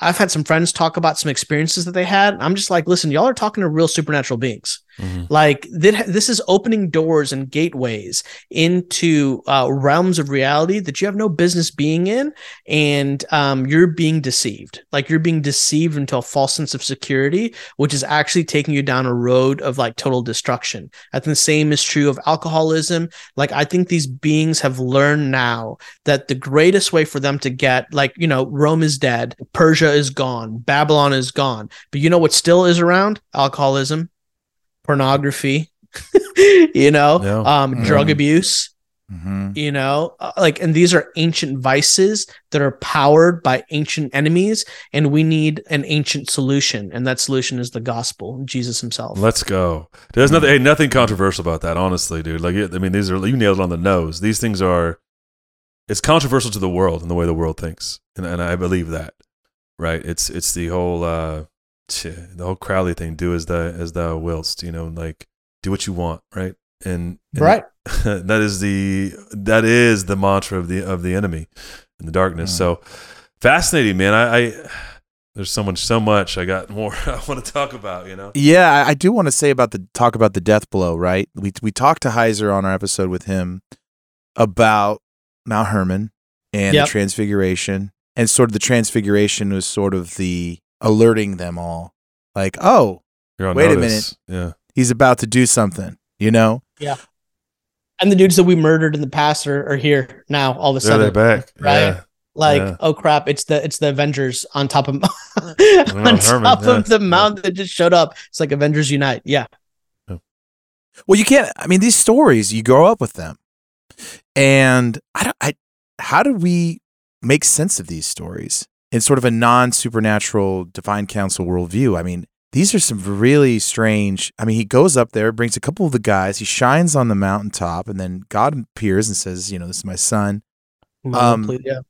[SPEAKER 1] I've had some friends talk about some experiences that they had. I'm just like, listen, y'all are talking to real supernatural beings. Mm-hmm. Like this is opening doors and gateways into uh, realms of reality that you have no business being in, and um, you're being deceived. Like you're being deceived into a false sense of security, which is actually taking you down a road of like total destruction. I think the same is true of alcoholism. Like I think these beings have learned now that the greatest way for them to get, like you know, Rome is dead, Persia is gone, Babylon is gone, but you know what still is around? Alcoholism pornography, you know, yeah. um, mm-hmm. drug abuse, mm-hmm. you know, uh, like, and these are ancient vices that are powered by ancient enemies, and we need an ancient solution, and that solution is the gospel, Jesus Himself.
[SPEAKER 5] Let's go. There's nothing, hey, nothing controversial about that, honestly, dude. Like, I mean, these are you nailed it on the nose. These things are. It's controversial to the world and the way the world thinks, and, and I believe that, right? It's it's the whole. uh the whole Crowley thing, do as thou as thou willst, you know, like do what you want, right? And, and
[SPEAKER 1] right,
[SPEAKER 5] that is the that is the mantra of the of the enemy in the darkness. Mm. So fascinating, man. I, I there's so much so much I got more I want to talk about, you know.
[SPEAKER 6] Yeah, I do want to say about the talk about the death blow, right? We we talked to Heiser on our episode with him about Mount Hermon and yep. the transfiguration. And sort of the transfiguration was sort of the alerting them all. Like, oh, wait notice. a minute.
[SPEAKER 5] Yeah.
[SPEAKER 6] He's about to do something, you know?
[SPEAKER 1] Yeah. And the dudes that we murdered in the past are, are here now all of a sudden.
[SPEAKER 5] they're back.
[SPEAKER 1] Right. Yeah. Like, yeah. oh crap, it's the it's the Avengers on top of on Hermon, top yeah. of the mountain that just showed up. It's like Avengers Unite. Yeah.
[SPEAKER 6] Well, you can't I mean these stories, you grow up with them. And I don't I how do we make sense of these stories? In sort of a non supernatural divine council worldview. I mean, these are some really strange. I mean, he goes up there, brings a couple of the guys, he shines on the mountaintop, and then God appears and says, "You know, this is my son."
[SPEAKER 1] Um, yeah.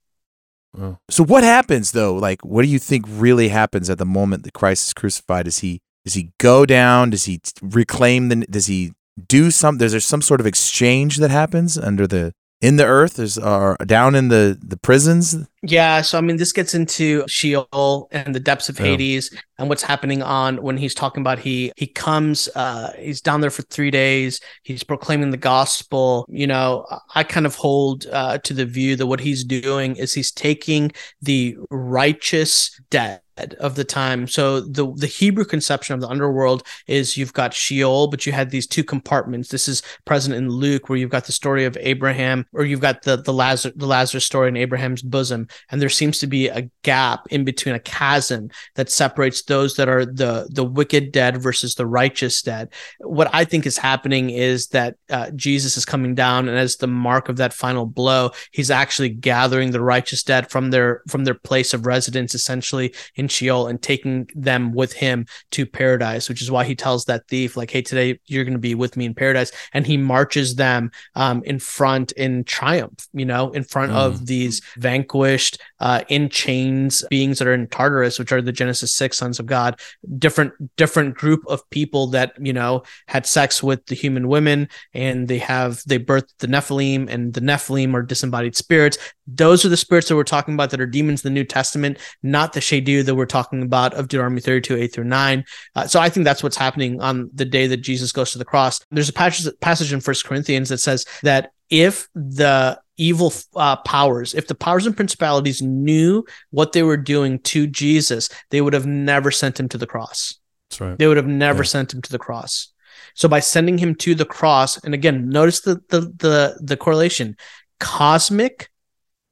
[SPEAKER 6] So what happens though? Like, what do you think really happens at the moment that Christ is crucified? Does he does he go down? Does he reclaim the? Does he do some? There's there some sort of exchange that happens under the in the earth is are down in the the prisons
[SPEAKER 1] yeah so i mean this gets into sheol and the depths of hades and what's happening on when he's talking about he he comes uh he's down there for three days he's proclaiming the gospel you know i kind of hold uh to the view that what he's doing is he's taking the righteous dead of the time. So the the Hebrew conception of the underworld is you've got Sheol, but you had these two compartments. This is present in Luke, where you've got the story of Abraham, or you've got the the Lazarus the Lazarus story in Abraham's bosom, and there seems to be a gap in between a chasm that separates those that are the the wicked dead versus the righteous dead. What I think is happening is that uh, Jesus is coming down, and as the mark of that final blow, he's actually gathering the righteous dead from their from their place of residence, essentially in Sheol and taking them with him to paradise, which is why he tells that thief, like, hey, today you're going to be with me in paradise. And he marches them um, in front in triumph, you know, in front mm. of these vanquished, uh, in chains beings that are in Tartarus, which are the Genesis 6 sons of God, different, different group of people that, you know, had sex with the human women and they have, they birthed the Nephilim and the Nephilim are disembodied spirits. Those are the spirits that we're talking about that are demons in the New Testament, not the Shedu that we're talking about of Deuteronomy 32, 8 through 9. Uh, so I think that's what's happening on the day that Jesus goes to the cross. There's a passage, passage in First Corinthians that says that if the evil uh, powers, if the powers and principalities knew what they were doing to Jesus, they would have never sent him to the cross.
[SPEAKER 5] That's right.
[SPEAKER 1] They would have never yeah. sent him to the cross. So by sending him to the cross, and again, notice the the the, the correlation, cosmic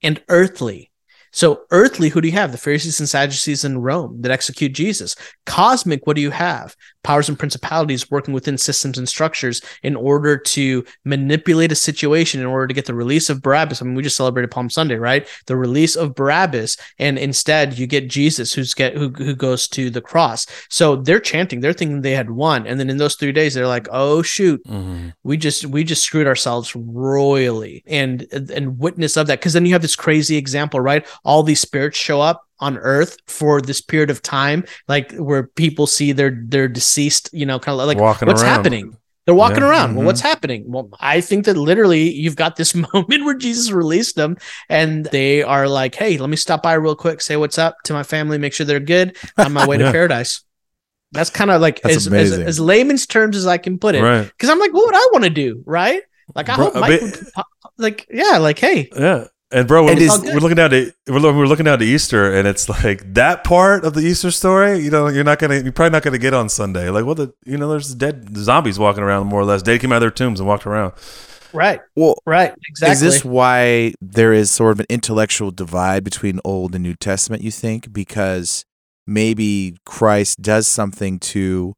[SPEAKER 1] and earthly. So, earthly, who do you have? The Pharisees and Sadducees in Rome that execute Jesus. Cosmic, what do you have? Powers and principalities working within systems and structures in order to manipulate a situation in order to get the release of Barabbas. I mean, we just celebrated Palm Sunday, right? The release of Barabbas, and instead you get Jesus, who's get who who goes to the cross. So they're chanting, they're thinking they had won, and then in those three days, they're like, "Oh shoot, mm-hmm. we just we just screwed ourselves royally," and and witness of that because then you have this crazy example, right? all these spirits show up on earth for this period of time like where people see their their deceased you know kind of like Walking what's around. happening they're walking yeah. around mm-hmm. well what's happening well i think that literally you've got this moment where jesus released them and they are like hey let me stop by real quick say what's up to my family make sure they're good on my way yeah. to paradise that's kind of like as, as, as, layman's terms as i can put it because right. i'm like what would i want to do right like i Bro, hope Mike bit, would, like yeah like hey
[SPEAKER 5] yeah and bro, we're, we're looking down to we're, we're looking down to Easter, and it's like that part of the Easter story. You know, you're not gonna, you're probably not gonna get on Sunday. Like, well, the you know, there's dead zombies walking around more or less. They came out of their tombs and walked around.
[SPEAKER 1] Right.
[SPEAKER 6] Well,
[SPEAKER 1] right. Exactly.
[SPEAKER 6] Is this why there is sort of an intellectual divide between Old and New Testament? You think because maybe Christ does something to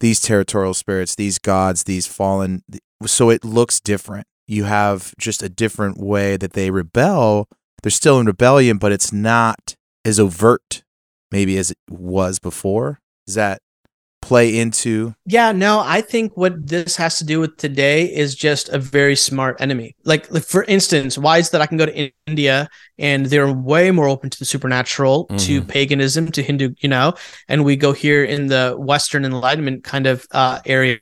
[SPEAKER 6] these territorial spirits, these gods, these fallen, so it looks different you have just a different way that they rebel. They're still in rebellion, but it's not as overt maybe as it was before. Does that play into?
[SPEAKER 1] Yeah, no, I think what this has to do with today is just a very smart enemy. Like, like for instance, why is that I can go to India and they're way more open to the supernatural, mm-hmm. to paganism, to Hindu, you know, and we go here in the Western Enlightenment kind of uh, area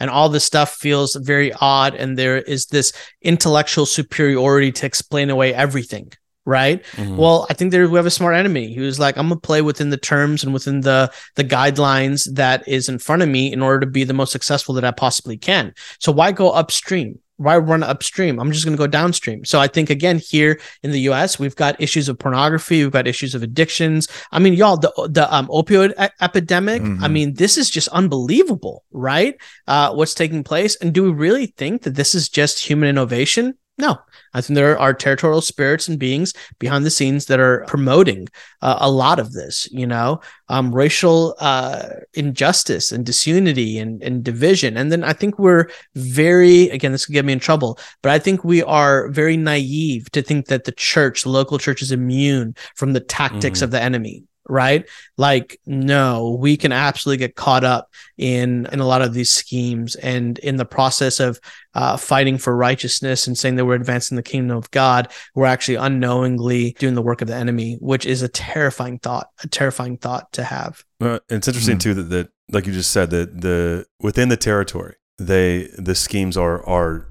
[SPEAKER 1] and all this stuff feels very odd and there is this intellectual superiority to explain away everything right? Mm-hmm. well i think there we have a smart enemy. Who's like i'm gonna play within the terms and within the the guidelines that is in front of me in order to be the most successful that i possibly can. So why go upstream why run upstream? I'm just going to go downstream. So I think again here in the U.S. we've got issues of pornography, we've got issues of addictions. I mean, y'all, the the um, opioid a- epidemic. Mm-hmm. I mean, this is just unbelievable, right? Uh, what's taking place, and do we really think that this is just human innovation? No, I think there are territorial spirits and beings behind the scenes that are promoting uh, a lot of this, you know, um, racial uh, injustice and disunity and, and division. And then I think we're very, again, this could get me in trouble, but I think we are very naive to think that the church, the local church, is immune from the tactics mm-hmm. of the enemy right like no we can absolutely get caught up in in a lot of these schemes and in the process of uh, fighting for righteousness and saying that we're advancing the kingdom of god we're actually unknowingly doing the work of the enemy which is a terrifying thought a terrifying thought to have
[SPEAKER 5] well, it's interesting mm-hmm. too that, that like you just said that the within the territory they the schemes are are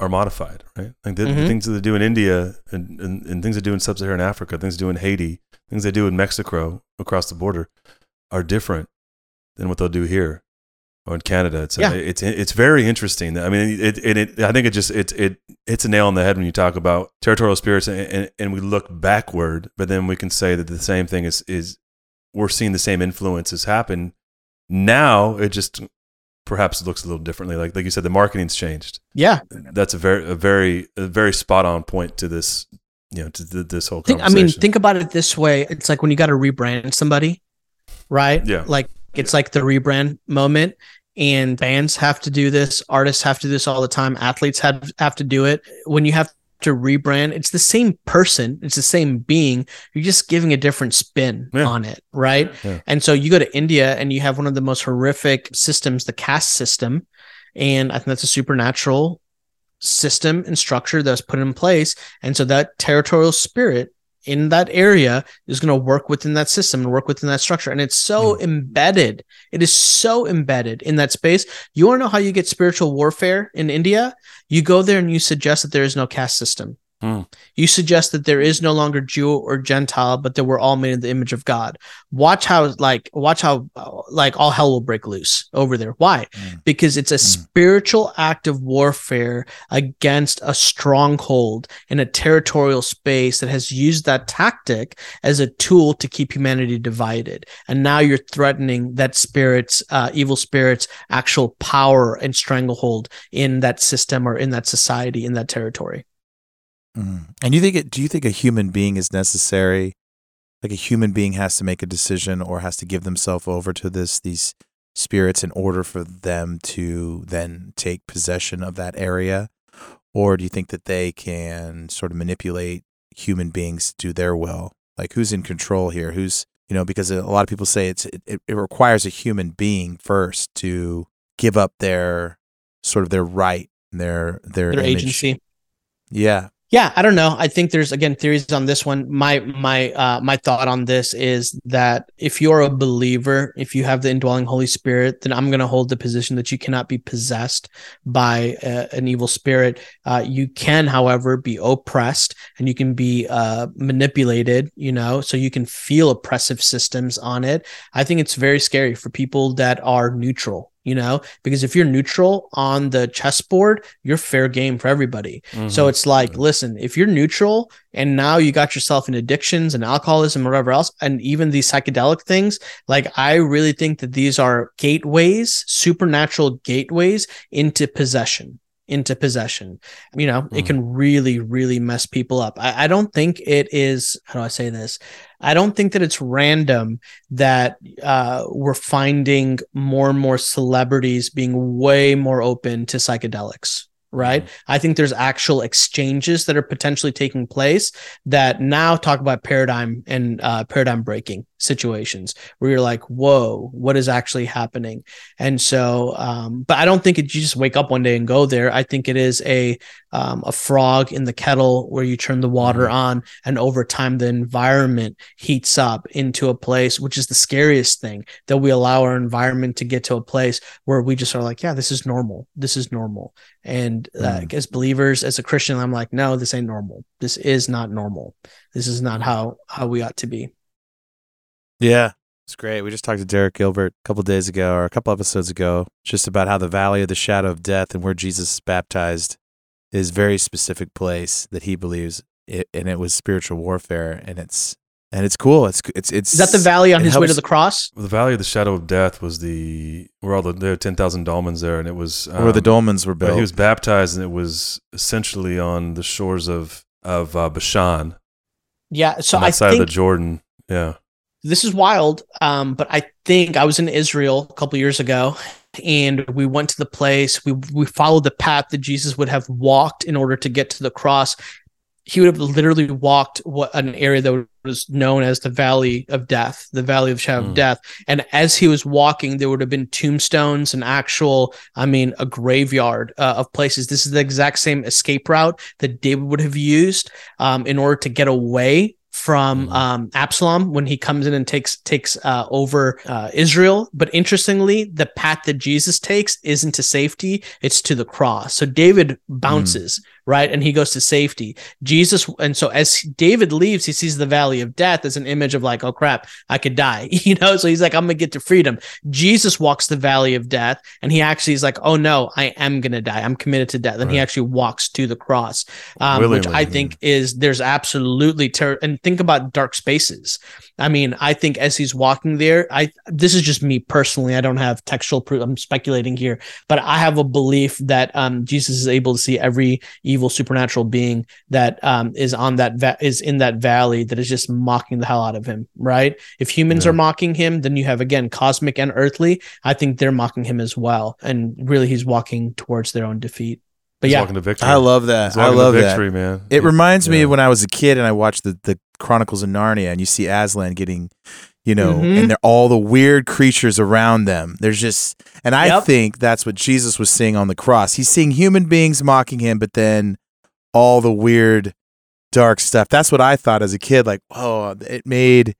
[SPEAKER 5] are modified, right? Like the, mm-hmm. the things that they do in India and, and, and things they do in sub-Saharan Africa, things they do in Haiti, things they do in Mexico across the border are different than what they'll do here or in Canada. It's yeah. Uh, it's it's very interesting. I mean, it, it, it I think it just it it hits a nail on the head when you talk about territorial spirits and, and, and we look backward, but then we can say that the same thing is is we're seeing the same influences happen now. It just perhaps looks a little differently. Like like you said, the marketing's changed.
[SPEAKER 1] Yeah,
[SPEAKER 5] that's a very a very a very spot on point to this you know, to this whole
[SPEAKER 1] think, I mean, think about it this way. It's like when you got to rebrand somebody, right?
[SPEAKER 5] Yeah.
[SPEAKER 1] Like it's like the rebrand moment and bands have to do this. Artists have to do this all the time. Athletes have, have to do it. When you have to rebrand, it's the same person. It's the same being. You're just giving a different spin yeah. on it. Right. Yeah. And so you go to India and you have one of the most horrific systems, the caste system. And I think that's a supernatural system and structure that's put in place. And so that territorial spirit in that area is going to work within that system and work within that structure. And it's so mm. embedded. It is so embedded in that space. You want to know how you get spiritual warfare in India? You go there and you suggest that there is no caste system. Mm. You suggest that there is no longer Jew or Gentile, but that we're all made in the image of God. Watch how, like, watch how, like, all hell will break loose over there. Why? Mm. Because it's a mm. spiritual act of warfare against a stronghold in a territorial space that has used that tactic as a tool to keep humanity divided. And now you're threatening that spirit's, uh, evil spirit's actual power and stranglehold in that system or in that society, in that territory.
[SPEAKER 6] Mm. And you think it? Do you think a human being is necessary? Like a human being has to make a decision or has to give themselves over to this these spirits in order for them to then take possession of that area, or do you think that they can sort of manipulate human beings to do their will? Like who's in control here? Who's you know because a lot of people say it's it, it requires a human being first to give up their sort of their right their their,
[SPEAKER 1] their agency
[SPEAKER 6] yeah
[SPEAKER 1] yeah i don't know. I think there's again theories on this one. My my uh my thought on this is that if you're a believer if you have the indwelling holy spirit then i'm going to hold the position that you cannot be possessed by uh, an evil spirit. Uh, you can however be oppressed and you can be uh, manipulated you know so you can feel oppressive systems on it. I think it's very scary for people that are neutral you know because if you're neutral on the chessboard you're fair game for everybody mm-hmm. so it's like listen if you're neutral and now you got yourself in addictions and alcoholism or whatever else and even these psychedelic things like i really think that these are gateways supernatural gateways into possession into possession. You know, mm. it can really, really mess people up. I, I, don't think it is, how do I say this? I don't think that it's random that uh, we're finding more and more celebrities being way more open to psychedelics right? Mm-hmm. I think there's actual exchanges that are potentially taking place that now talk about paradigm and uh, paradigm breaking situations where you're like, whoa, what is actually happening? And so, um, but I don't think it, you just wake up one day and go there. I think it is a um, a frog in the kettle where you turn the water mm-hmm. on, and over time the environment heats up into a place, which is the scariest thing that we allow our environment to get to a place where we just are like, yeah, this is normal. This is normal. And uh, mm. as believers, as a Christian, I'm like, no, this ain't normal. This is not normal. This is not how how we ought to be.
[SPEAKER 6] Yeah, it's great. We just talked to Derek Gilbert a couple days ago or a couple episodes ago, just about how the valley of the shadow of death and where Jesus is baptized is very specific place that he believes it, and it was spiritual warfare and it's and it's cool. It's it's it's.
[SPEAKER 1] Is that the valley on his helps, way to the cross?
[SPEAKER 5] The valley of the shadow of death was the where all the there are ten thousand dolmens there, and it was
[SPEAKER 6] um, where the um, dolmens were built.
[SPEAKER 5] He was baptized, and it was essentially on the shores of of uh, Bashan.
[SPEAKER 1] Yeah, so
[SPEAKER 5] on that
[SPEAKER 1] I
[SPEAKER 5] side
[SPEAKER 1] think,
[SPEAKER 5] of the Jordan. Yeah,
[SPEAKER 1] this is wild. Um, but I think I was in Israel a couple years ago, and we went to the place. We we followed the path that Jesus would have walked in order to get to the cross. He would have literally walked what an area that was known as the Valley of Death, the Valley of Shadow mm. of Death. And as he was walking, there would have been tombstones and actual, I mean, a graveyard uh, of places. This is the exact same escape route that David would have used um, in order to get away from mm-hmm. um, Absalom when he comes in and takes takes uh, over uh, Israel. But interestingly, the path that Jesus takes isn't to safety; it's to the cross. So David bounces mm right, and he goes to safety. Jesus, and so as David leaves, he sees the valley of death as an image of like, oh crap, I could die, you know. So he's like, I'm gonna get to freedom. Jesus walks the valley of death, and he actually is like, oh no, I am gonna die. I'm committed to death, and right. he actually walks to the cross, um, which I think is there's absolutely ter- and think about dark spaces. I mean, I think as he's walking there, I this is just me personally. I don't have textual proof. I'm speculating here, but I have a belief that um, Jesus is able to see every evil supernatural being that um, is on that va- is in that valley that is just mocking the hell out of him. Right? If humans yeah. are mocking him, then you have again cosmic and earthly. I think they're mocking him as well, and really he's walking towards their own defeat. But
[SPEAKER 5] He's
[SPEAKER 1] yeah,
[SPEAKER 5] walking to victory.
[SPEAKER 6] I love that. I love victory,
[SPEAKER 5] that. man.
[SPEAKER 6] It reminds yeah. me of when I was a kid and I watched the the Chronicles of Narnia, and you see Aslan getting, you know, mm-hmm. and they're all the weird creatures around them. There's just, and I yep. think that's what Jesus was seeing on the cross. He's seeing human beings mocking him, but then all the weird, dark stuff. That's what I thought as a kid. Like, oh, it made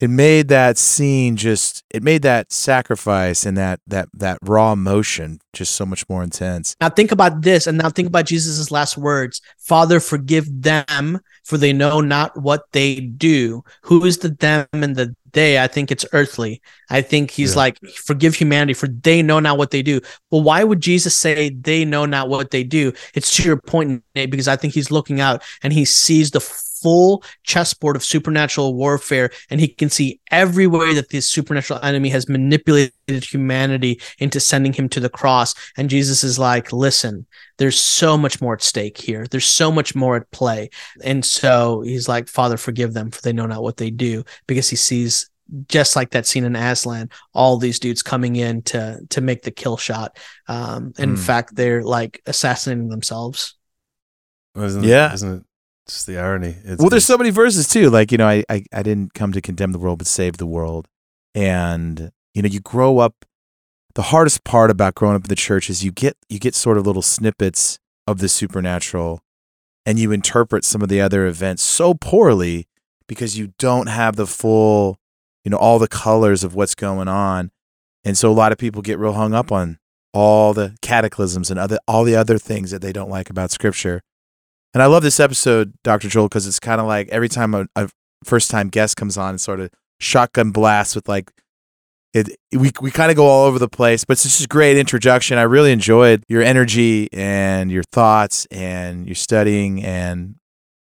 [SPEAKER 6] it made that scene just it made that sacrifice and that that that raw emotion just so much more intense.
[SPEAKER 1] Now think about this and now think about jesus' last words father forgive them for they know not what they do. Who is the them and the they? I think it's earthly. I think he's yeah. like forgive humanity for they know not what they do. Well why would jesus say they know not what they do? It's to your point Nate, because i think he's looking out and he sees the full chessboard of supernatural warfare and he can see every way that this supernatural enemy has manipulated humanity into sending him to the cross and jesus is like listen there's so much more at stake here there's so much more at play and so he's like father forgive them for they know not what they do because he sees just like that scene in Aslan, all these dudes coming in to to make the kill shot. Um, in mm. fact, they're like assassinating themselves.
[SPEAKER 5] Isn't
[SPEAKER 6] yeah,
[SPEAKER 5] is isn't it just the irony?
[SPEAKER 6] It's, well, there's so many verses too. Like you know, I, I I didn't come to condemn the world, but save the world. And you know, you grow up. The hardest part about growing up in the church is you get you get sort of little snippets of the supernatural, and you interpret some of the other events so poorly because you don't have the full, you know, all the colors of what's going on. And so a lot of people get real hung up on all the cataclysms and other all the other things that they don't like about scripture. And I love this episode, Dr. Joel, because it's kind of like every time a, a first time guest comes on, it's sort of shotgun blast with like it, we we kind of go all over the place, but it's just a great introduction. I really enjoyed your energy and your thoughts and your studying, and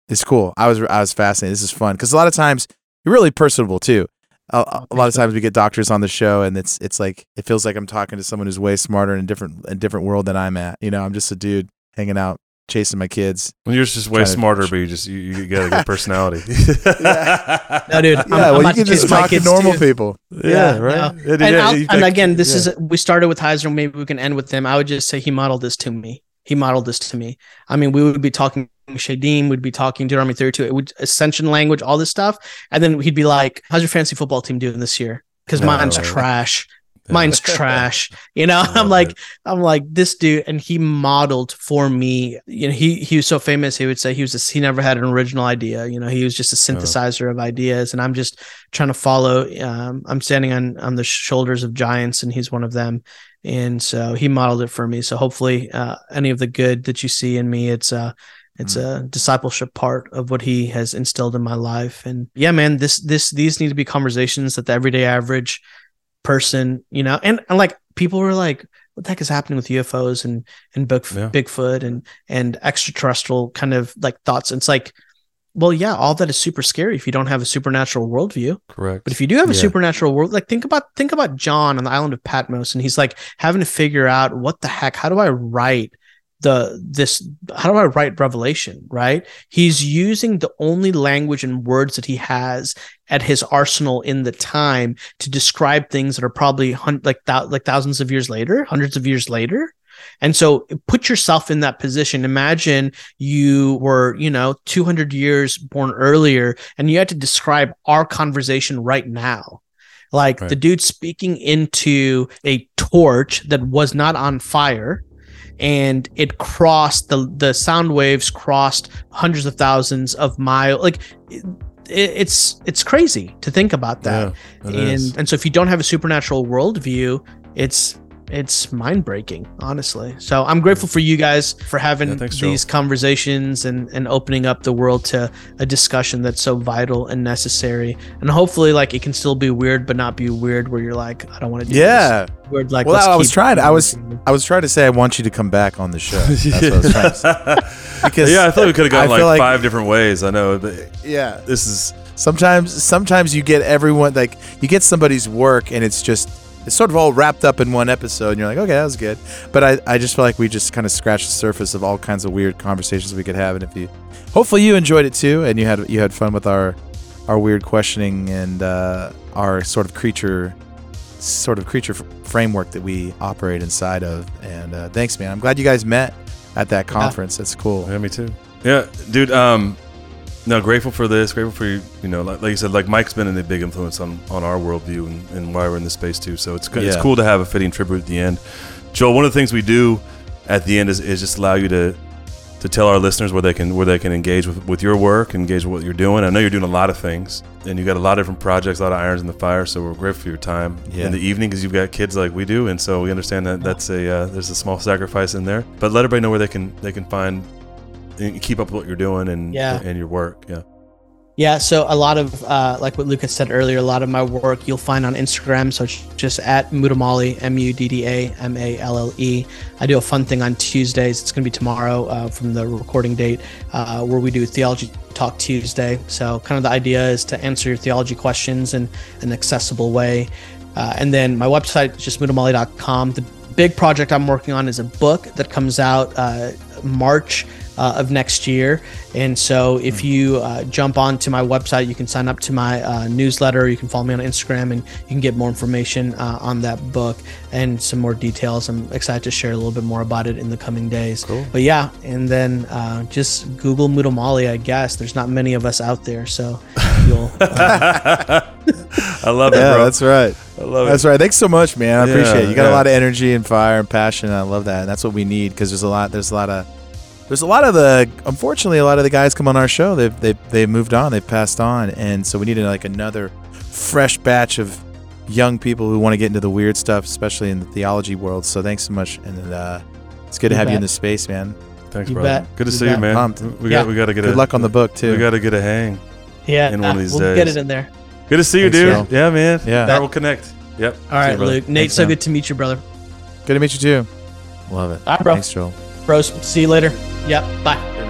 [SPEAKER 6] it's cool. I was I was fascinated. This is fun because a lot of times you're really personable too. A, a, oh, lot of times we get doctors on the show, and it's it's like it feels like I'm talking to someone who's way smarter in a different a different world than I'm at. You know, I'm just a dude hanging out chasing my kids.
[SPEAKER 5] Well, you're just way smarter, to... but you just you, you got a good personality.
[SPEAKER 1] yeah. No, dude. I'm,
[SPEAKER 6] yeah, well, you can just talk to normal too. people.
[SPEAKER 5] Yeah, yeah right.
[SPEAKER 1] No. and, yeah, and again, this is we started with Heiser. Maybe we can end with him. I would just say he modeled this to me. He modeled this to me. I mean, we would be talking Shedim, we'd be talking Deuteronomy 32, it would ascension language, all this stuff, and then he'd be like, "How's your fantasy football team doing this year?" Because no, mine's right. trash mine's trash. You know i'm like it. i'm like this dude and he modeled for me. You know he he was so famous he would say he was a, he never had an original idea. You know he was just a synthesizer of ideas and i'm just trying to follow um, i'm standing on on the shoulders of giants and he's one of them. And so he modeled it for me. So hopefully uh, any of the good that you see in me it's uh it's mm. a discipleship part of what he has instilled in my life. And yeah man this this these need to be conversations that the everyday average person, you know, and, and like people were like, what the heck is happening with UFOs and and yeah. Bigfoot and and extraterrestrial kind of like thoughts? And it's like, well, yeah, all that is super scary if you don't have a supernatural worldview.
[SPEAKER 5] Correct.
[SPEAKER 1] But if you do have a yeah. supernatural world, like think about think about John on the island of Patmos, and he's like having to figure out what the heck, how do I write the this how do I write Revelation, right? He's using the only language and words that he has at his arsenal in the time to describe things that are probably hun- like th- like thousands of years later, hundreds of years later. And so put yourself in that position. Imagine you were, you know, 200 years born earlier and you had to describe our conversation right now. Like right. the dude speaking into a torch that was not on fire and it crossed the the sound waves crossed hundreds of thousands of miles like it, it's it's crazy to think about that yeah, and is. and so if you don't have a supernatural worldview it's it's mind breaking, honestly. So I'm grateful for you guys for having yeah, thanks, these conversations and, and opening up the world to a discussion that's so vital and necessary. And hopefully, like it can still be weird, but not be weird where you're like, I don't want to do
[SPEAKER 6] yeah.
[SPEAKER 1] This. Weird, like,
[SPEAKER 6] well, I was trying. I was I was trying to say I want you to come back on the show. That's what I was trying to
[SPEAKER 5] say. Because yeah, I thought we could have gone like, like, five different ways. I know, but
[SPEAKER 6] yeah,
[SPEAKER 5] this is
[SPEAKER 6] sometimes sometimes you get everyone like you get somebody's work and it's just it's sort of all wrapped up in one episode and you're like okay that was good. But i, I just feel like we just kind of scratched the surface of all kinds of weird conversations we could have and if you hopefully you enjoyed it too and you had you had fun with our our weird questioning and uh, our sort of creature sort of creature f- framework that we operate inside of and uh, thanks man. I'm glad you guys met at that conference. Yeah. that's cool.
[SPEAKER 5] Yeah me too. Yeah dude um no, grateful for this. Grateful for you. You know, like, like you said, like Mike's been a big influence on, on our worldview and, and why we're in this space too. So it's good. Yeah. It's cool to have a fitting tribute at the end. Joel, one of the things we do at the end is, is just allow you to to tell our listeners where they can where they can engage with, with your work, engage with what you're doing. I know you're doing a lot of things, and you got a lot of different projects, a lot of irons in the fire. So we're grateful for your time yeah. in the evening because you've got kids like we do, and so we understand that that's a uh, there's a small sacrifice in there. But let everybody know where they can they can find keep up with what you're doing and
[SPEAKER 1] yeah.
[SPEAKER 5] and your work. Yeah.
[SPEAKER 1] Yeah, so a lot of uh, like what Lucas said earlier, a lot of my work you'll find on Instagram. So it's just at Muddamalle, M U D D A M A L L E. I do a fun thing on Tuesdays. It's going to be tomorrow uh, from the recording date, uh, where we do Theology Talk Tuesday. So kind of the idea is to answer your theology questions in an accessible way. Uh, and then my website is just muddamalle.com. The big project I'm working on is a book that comes out uh, March uh, of next year. And so if hmm. you uh, jump onto my website, you can sign up to my uh, newsletter. You can follow me on Instagram and you can get more information uh, on that book and some more details. I'm excited to share a little bit more about it in the coming days. Cool. But yeah, and then uh, just Google Muddamalle, I guess. There's not many of us out there. So you'll.
[SPEAKER 5] I love it,
[SPEAKER 6] yeah,
[SPEAKER 5] bro.
[SPEAKER 6] That's right.
[SPEAKER 5] I love
[SPEAKER 6] it. That's right. Thanks so much, man. I
[SPEAKER 5] Yeah,
[SPEAKER 6] appreciate it. You got
[SPEAKER 5] yeah.
[SPEAKER 6] a lot of energy and fire and passion. And I love that. And that's what we need because there's a lot. There's a lot of. There's a lot of the. Unfortunately, a lot of the guys come on our show. They've they they moved on. They've passed on, and so we needed like another fresh batch of young people who want to get into the weird stuff, especially in the theology world. So thanks so much, and uh, it's good to
[SPEAKER 1] You
[SPEAKER 6] have you in the space, man.
[SPEAKER 5] Thanks,
[SPEAKER 1] You
[SPEAKER 5] brother.
[SPEAKER 1] bet.
[SPEAKER 5] Good to
[SPEAKER 1] You
[SPEAKER 5] see you, man.
[SPEAKER 6] Pumped.
[SPEAKER 5] We
[SPEAKER 1] Yeah.
[SPEAKER 5] got we got to get
[SPEAKER 6] Good
[SPEAKER 5] a,
[SPEAKER 6] luck on the book too.
[SPEAKER 5] We got to get a hang.
[SPEAKER 1] Yeah,
[SPEAKER 5] in one of these
[SPEAKER 1] we'll get it in there.
[SPEAKER 5] Good to see you,
[SPEAKER 6] Thanks,
[SPEAKER 5] dude.
[SPEAKER 6] Joe.
[SPEAKER 5] Yeah, man.
[SPEAKER 6] Yeah.
[SPEAKER 5] That will connect. Yep.
[SPEAKER 1] all right
[SPEAKER 5] See
[SPEAKER 1] right,
[SPEAKER 5] you.
[SPEAKER 1] Luke. Nate,
[SPEAKER 6] Thanks,
[SPEAKER 1] so
[SPEAKER 6] man.
[SPEAKER 1] good to meet you, brother.
[SPEAKER 6] Good to meet you too. Love it.
[SPEAKER 1] All right, bro.
[SPEAKER 6] Thanks, Joel.
[SPEAKER 1] Bros, see you later. Yep, bye.